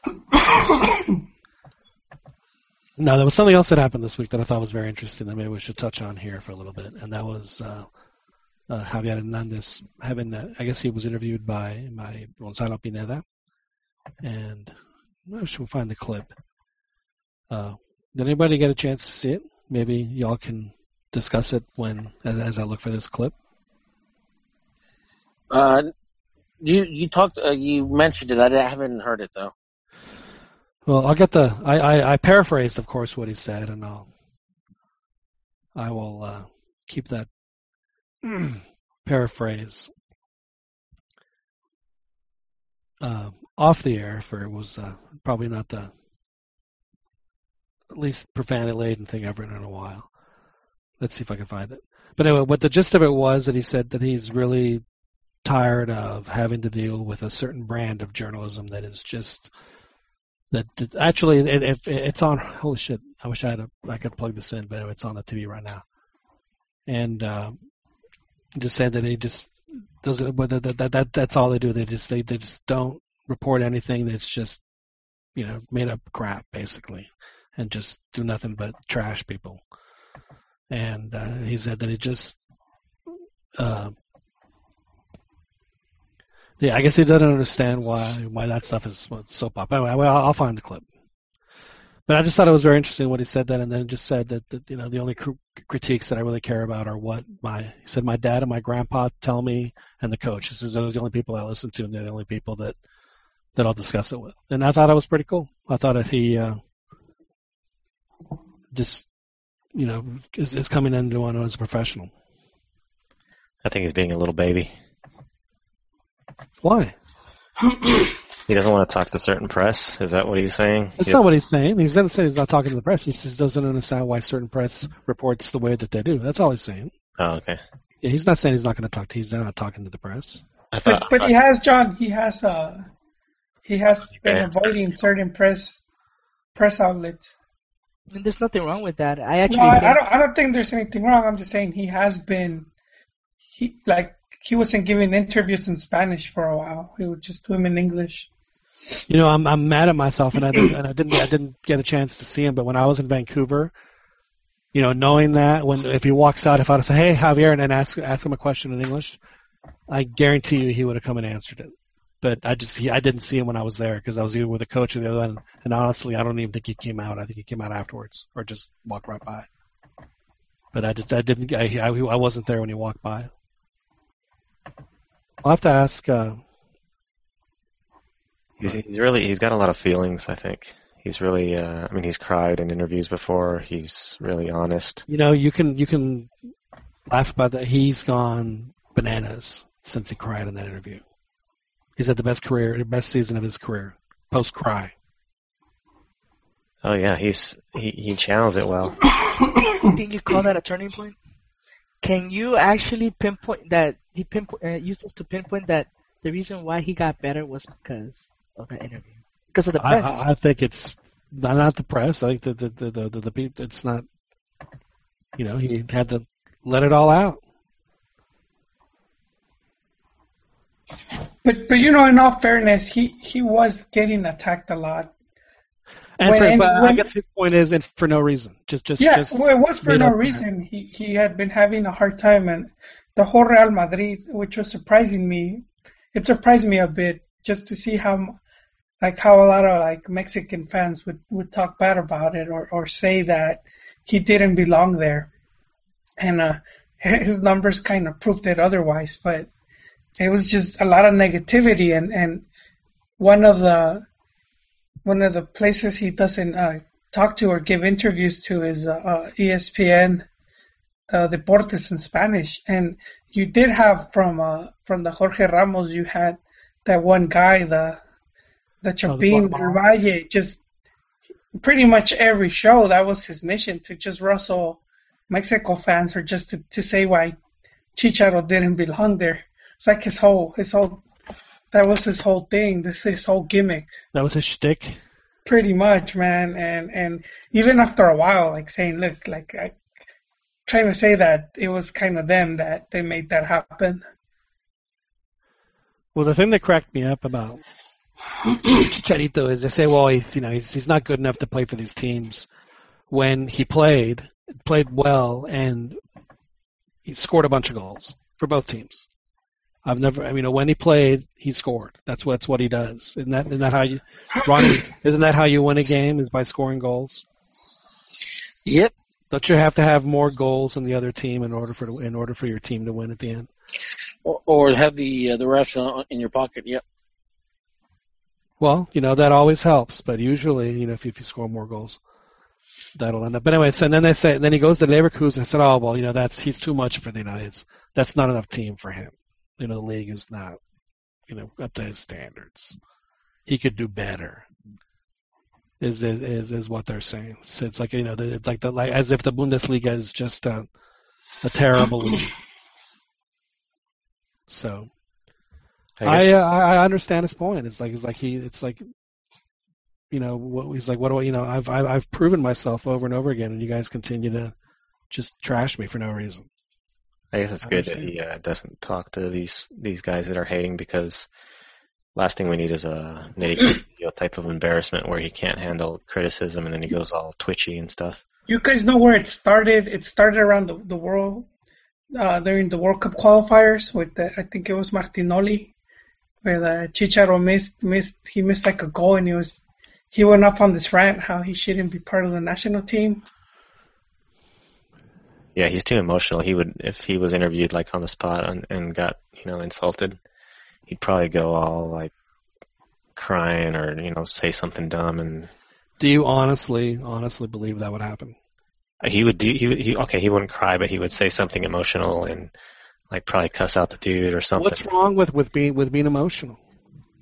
No, there was something else that happened this week that I thought was very interesting that maybe we should touch on here for a little bit, and that was uh, uh, Javier Hernandez having, uh, I guess he was interviewed by by Gonzalo Pineda, and I should find the clip. Uh, did anybody get a chance to see it? Maybe y'all can discuss it when as, as I look for this clip. Uh, you you talked uh, you mentioned it. I haven't heard it though. Well, I'll get the. I, I, I paraphrased, of course, what he said, and I'll. I will uh, keep that paraphrase uh, off the air for it was uh, probably not the least profanity laden thing I've written in a while. Let's see if I can find it. But anyway, what the gist of it was that he said that he's really tired of having to deal with a certain brand of journalism that is just that actually it, it, it's on holy shit i wish i had a i could plug this in but it's on the tv right now. And uh, just said that they just doesn't whether that, that that that's all they do. They just they, they just don't report anything. That's just you know made up crap basically and just do nothing but trash people. And uh, he said that he just uh, yeah, I guess he doesn't understand why why that stuff is so popular. Anyway, I'll, I'll find the clip. But I just thought it was very interesting what he said then, and then just said that, that you know the only cr- critiques that I really care about are what my he said my dad and my grandpa tell me, and the coach. This is those are the only people I listen to, and they're the only people that that I'll discuss it with. And I thought it was pretty cool. I thought that he uh, just you know is, is coming into one as a professional. I think he's being a little baby. Why? He doesn't want to talk to certain press. Is that what he's saying? That's He not what he's saying. He's not saying he's not talking to the press. He just doesn't understand why certain press reports the way that they do. That's all he's saying. Oh, okay. Yeah, he's not saying he's not going to talk to. He's not talking to the press. I But, thought. I but thought he has, John. He has, uh, he has been Yeah. avoiding certain press press outlets. And there's nothing wrong with that. I actually No, I, I don't. I don't think there's anything wrong. I'm just saying he has been. He like he wasn't giving interviews in Spanish for a while. He would just do them in English. You know, I'm I'm mad at myself, and I didn't and I didn't I didn't get a chance to see him. But when I was in Vancouver, you know, knowing that when if he walks out, if I'd have said, "Hey, Javier," and then ask ask him a question in English, I guarantee you he would have come and answered it. But I just he, I didn't see him when I was there because I was either with a coach or the other one. And honestly, I don't even think he came out. I think he came out afterwards or just walked right by. But I just I didn't I I, I wasn't there when he walked by. I'll have to ask. Uh, He's, he's really he's got a lot of feelings. I think he's really. Uh, I mean, he's cried in interviews before. He's really honest. You know, you can you can laugh about that. He's gone bananas since he cried in that interview. He's had the best career, the best season of his career, post cry. Oh yeah, he's he he channels it well. You think you call that a turning point? Can you actually pinpoint that he pinpoint uh, used us to pinpoint that the reason why he got better was because of that interview, because of the I, press? I I think it's not, not the press. I think the the the the, the, the peop- it's not. You know, he had to let it all out. But but you know, in all fairness, he he was getting attacked a lot. And When- for, and but I guess his point is, and for no reason, just just yeah, just well, it was for no up for it. reason. He he had been having a hard time, and the whole Real Madrid, which was surprising me, it surprised me a bit just to see how, like, how a lot of like Mexican fans would would talk bad about it or or say that he didn't belong there, and uh, his numbers kind of proved it otherwise. But it was just a lot of negativity, and and one of the one of the places he doesn't uh, talk to or give interviews to is uh, uh, ESPN uh, Deportes in Spanish. And you did have from uh, from the Jorge Ramos, you had that one guy, the the Chapin del Valle, just pretty much every show that was his mission to just rustle Mexico fans or just to, to say why Chicharo didn't belong there. It's like his whole his whole that was his whole thing. This his whole gimmick That was his shtick. pretty much, man. And and even after a while, like saying, look, like I trying to say that it was kind of them that they made that happen. Well, the thing that cracked me up about Chicharito is they say, well, he's you know he's he's not good enough to play for these teams. When he played, played well, and he scored a bunch of goals for both teams. I've never, I mean, when he played, he scored. That's what, that's what he does. Isn't that, isn't that how you, Ronnie, isn't that how you win a game is by scoring goals? Yep. Don't you have to have more goals than the other team in order for, in order for your team to win at the end? Or, or have the uh, the refs in your pocket. Yep. Well, you know, that always helps, but usually, you know, if, if you score more goals, that'll end up. But anyway, so and then they say, then he goes to Leverkusen and said, oh, well, you know, that's, he's too much for the United. That's not enough team for him. You know, the league is not, you know, up to his standards. He could do better. Is is is, what they're saying. So it's like you know, it's like the like as if the Bundesliga is just a a terrible league. So I I uh, I understand his point. It's like it's like he it's like you know what he's like. What do I you know? I've I've proven myself over and over again, and you guys continue to just trash me for no reason. I guess it's I good that he uh, doesn't talk to these these guys that are hating because last thing we need is a Nitty type of embarrassment where he can't handle criticism and then he goes all twitchy and stuff. You guys know where it started? It started around the, the world uh, during the World Cup qualifiers with the, I think it was Martinoli, where the Chicharo missed missed he missed like a goal and he was he went off on this rant how he shouldn't be part of the national team. Yeah, he's too emotional. He would if he was interviewed like on the spot and, and got you know insulted, he'd probably go all like crying or you know say something dumb and Do you honestly honestly believe that would happen? he would do he, would- he okay he wouldn't cry but he would say something emotional and like probably cuss out the dude or something. What's wrong with with being with being emotional?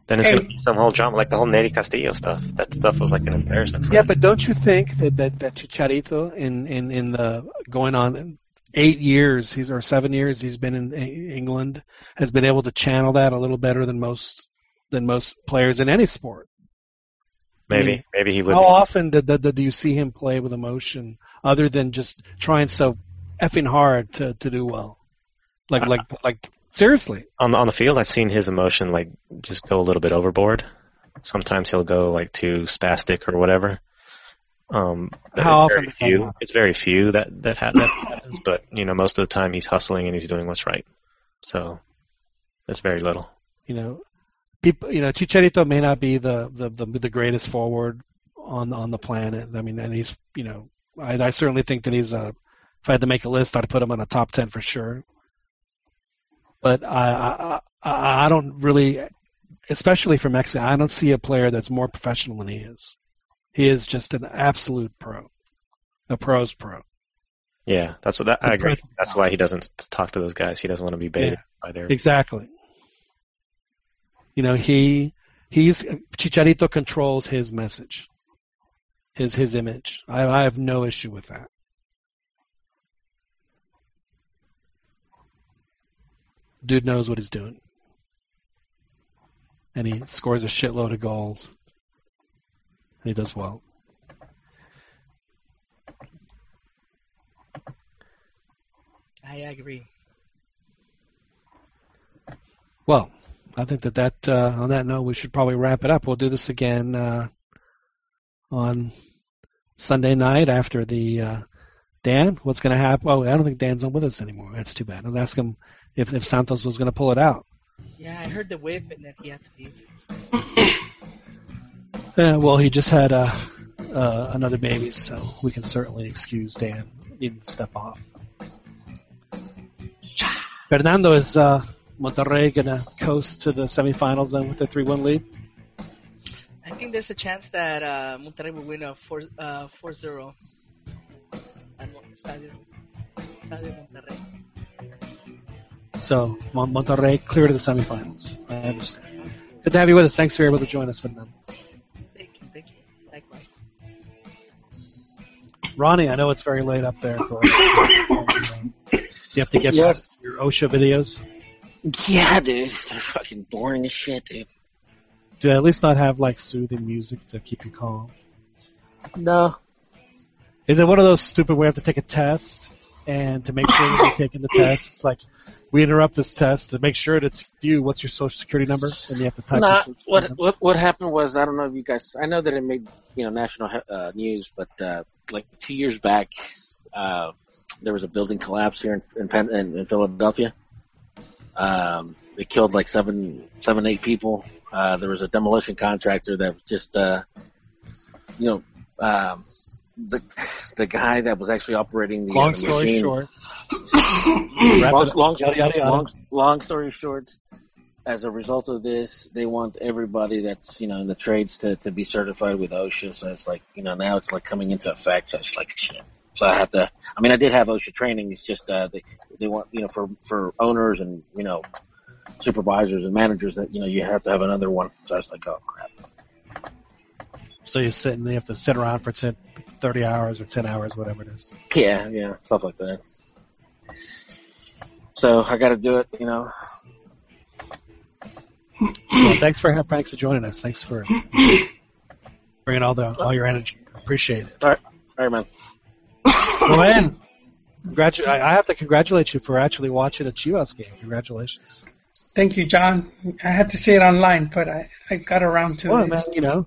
Then it's Hey. gonna be some whole drama like the whole Nery Castillo stuff. That stuff was like an embarrassment. For Yeah, but don't you think that that, that Chicharito in, in in the going on eight years he's or seven years he's been in England has been able to channel that a little better than most than most players in any sport. maybe maybe he would. How be. often did, did, do you see him play with emotion other than just trying so effing hard to, to do well? Like uh, like like seriously. on the on the field, I've seen his emotion like just go a little bit overboard. Sometimes he'll go like too spastic or whatever. Um, How often very does that few. It's very few that that, ha- that happens. But you know, most of the time he's hustling and he's doing what's right. So it's very little. You know, people. You know, Chicharito may not be the the the, the greatest forward on on the planet. I mean, and he's you know, I, I certainly think that he's a. If I had to make a list, I'd put him on a top ten for sure. But I I I, I don't really especially for Mexico, I don't see a player that's more professional than he is. He is just an absolute pro, a pro's pro. Yeah, that's what that, I agree. That's why he doesn't talk to those guys. He doesn't want to be baited by their. Exactly. You know, he he's Chicharito controls his message, his his image. I, I have no issue with that. Dude knows what he's doing, and he scores a shitload of goals. And he does well. I agree. Well, I think that that uh, on that note, we should probably wrap it up. We'll do this again uh, on Sunday night after the uh, Dan. What's going to happen? Oh, I don't think Dan's on with us anymore. That's too bad. I'll ask him if if Santos was going to pull it out. Yeah, I heard the whip and that he had to leave. Uh, well, he just had uh, uh, another baby, so we can certainly excuse Dan needing to step off. Fernando is uh, Monterrey going to coast to the semifinals then with a three-one lead. I think there's a chance that uh, Monterrey will win a 4 uh, 4-0 at Estadio, Estadio Monterrey. So Mon- Monterrey clear to the semifinals. I understand. Good to have you with us. Thanks for being able to join us, Fernando. Thank you, thank you. Likewise. Ronnie, I know it's very late up there. For, you have to get Yes. your OSHA videos. Yeah, dude, they're fucking boring as shit, dude. Do they at least not have like soothing music to keep you calm? No, Is it one of those stupid where you have to take a test and to make sure that you're taking the test, it's like we interrupt this test to make sure that it's you. What's your social security number? And you have to type. Nah, what number. what what happened was I don't know if you guys I know that it made you know national uh, news, but uh, like two years back, uh, there was a building collapse here in in, Penn, in, in Philadelphia. Um, it killed like seven seven eight people. Uh, there was a demolition contractor that was just uh, you know um, the the guy that was actually operating the, uh, Long the story machine. short, long, long, Yada, yada, yada. long, long story short, as a result of this, they want everybody that's you know in the trades to, to be certified with OSHA. So it's like you know now it's like coming into effect. So it's like shit. So I have to. I mean, I did have OSHA training. It's just uh, they they want you know for for owners and you know supervisors and managers that you know you have to have another one. So I was like, oh crap. so you sit and you have to sit around for 10, 30 hours or ten hours, whatever it is. Yeah, yeah, stuff like that. So I got to do it. You know. Well, thanks for thanks for joining us. Thanks for bringing all the all your energy. Appreciate it. All right, all right, man. Well, man, congratu- I I have to congratulate you for actually watching a Chivas game. Congratulations. Thank you, John. I had to see it online, but I, I got around to Well, it. man, you know,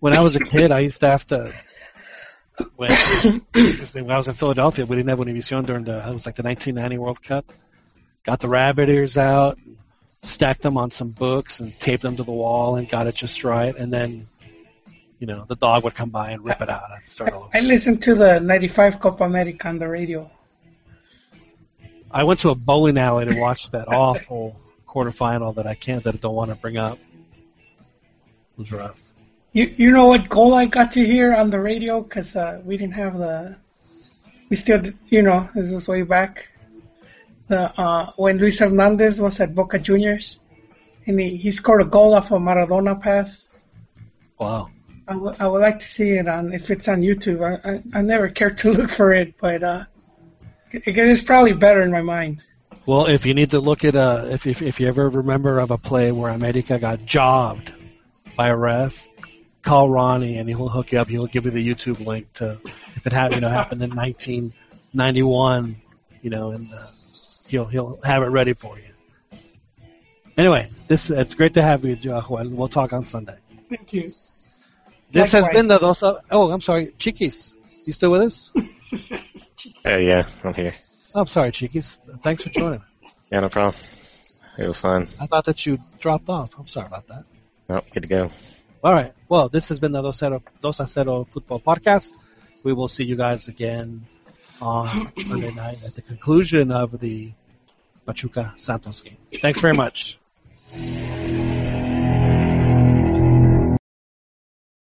when I was a kid, I used to have to. When, when I was in Philadelphia, we didn't have Univision during the. It was like the 1990 World Cup. Got the rabbit ears out, stacked them on some books, and taped them to the wall, and got it just right. And then, you know, the dog would come by and rip it out and start all over. I listened to the 95 Copa America on the radio. I went to a bowling alley to watch that awful quarterfinal that I can't, that I don't want to bring up. It was rough. You you know what goal I got to hear on the radio because uh, we didn't have the we still you know this was way back the uh, when Luis Hernandez was at Boca Juniors and he, he scored a goal off a Maradona pass. Wow. I would I would like to see it on if it's on YouTube. I I, I never cared to look for it, but uh, it, it's probably better in my mind. Well, if you need to look at a if, if if you ever remember of a play where America got jobbed by a ref, call Ronnie and he'll hook you up. He'll give you the YouTube link to if it happened, you know, happened in 1991, you know, and uh, he'll he'll have it ready for you. Anyway, this it's great to have you, Joel. We'll talk on Sunday. Thank you. This has been the Dos. Oh, I'm sorry, Chiquis. You still with us? Uh, yeah, I'm here. Oh, I'm sorry, Chiquis. Thanks for joining. Yeah, no problem. It was fun. I thought that you dropped off. I'm sorry about that. Well, good to go. All right. Well, this has been the Dos Cero, Dos a Cero Football Podcast. We will see you guys again on Monday night at the conclusion of the Pachuca Santos game. Thanks very much.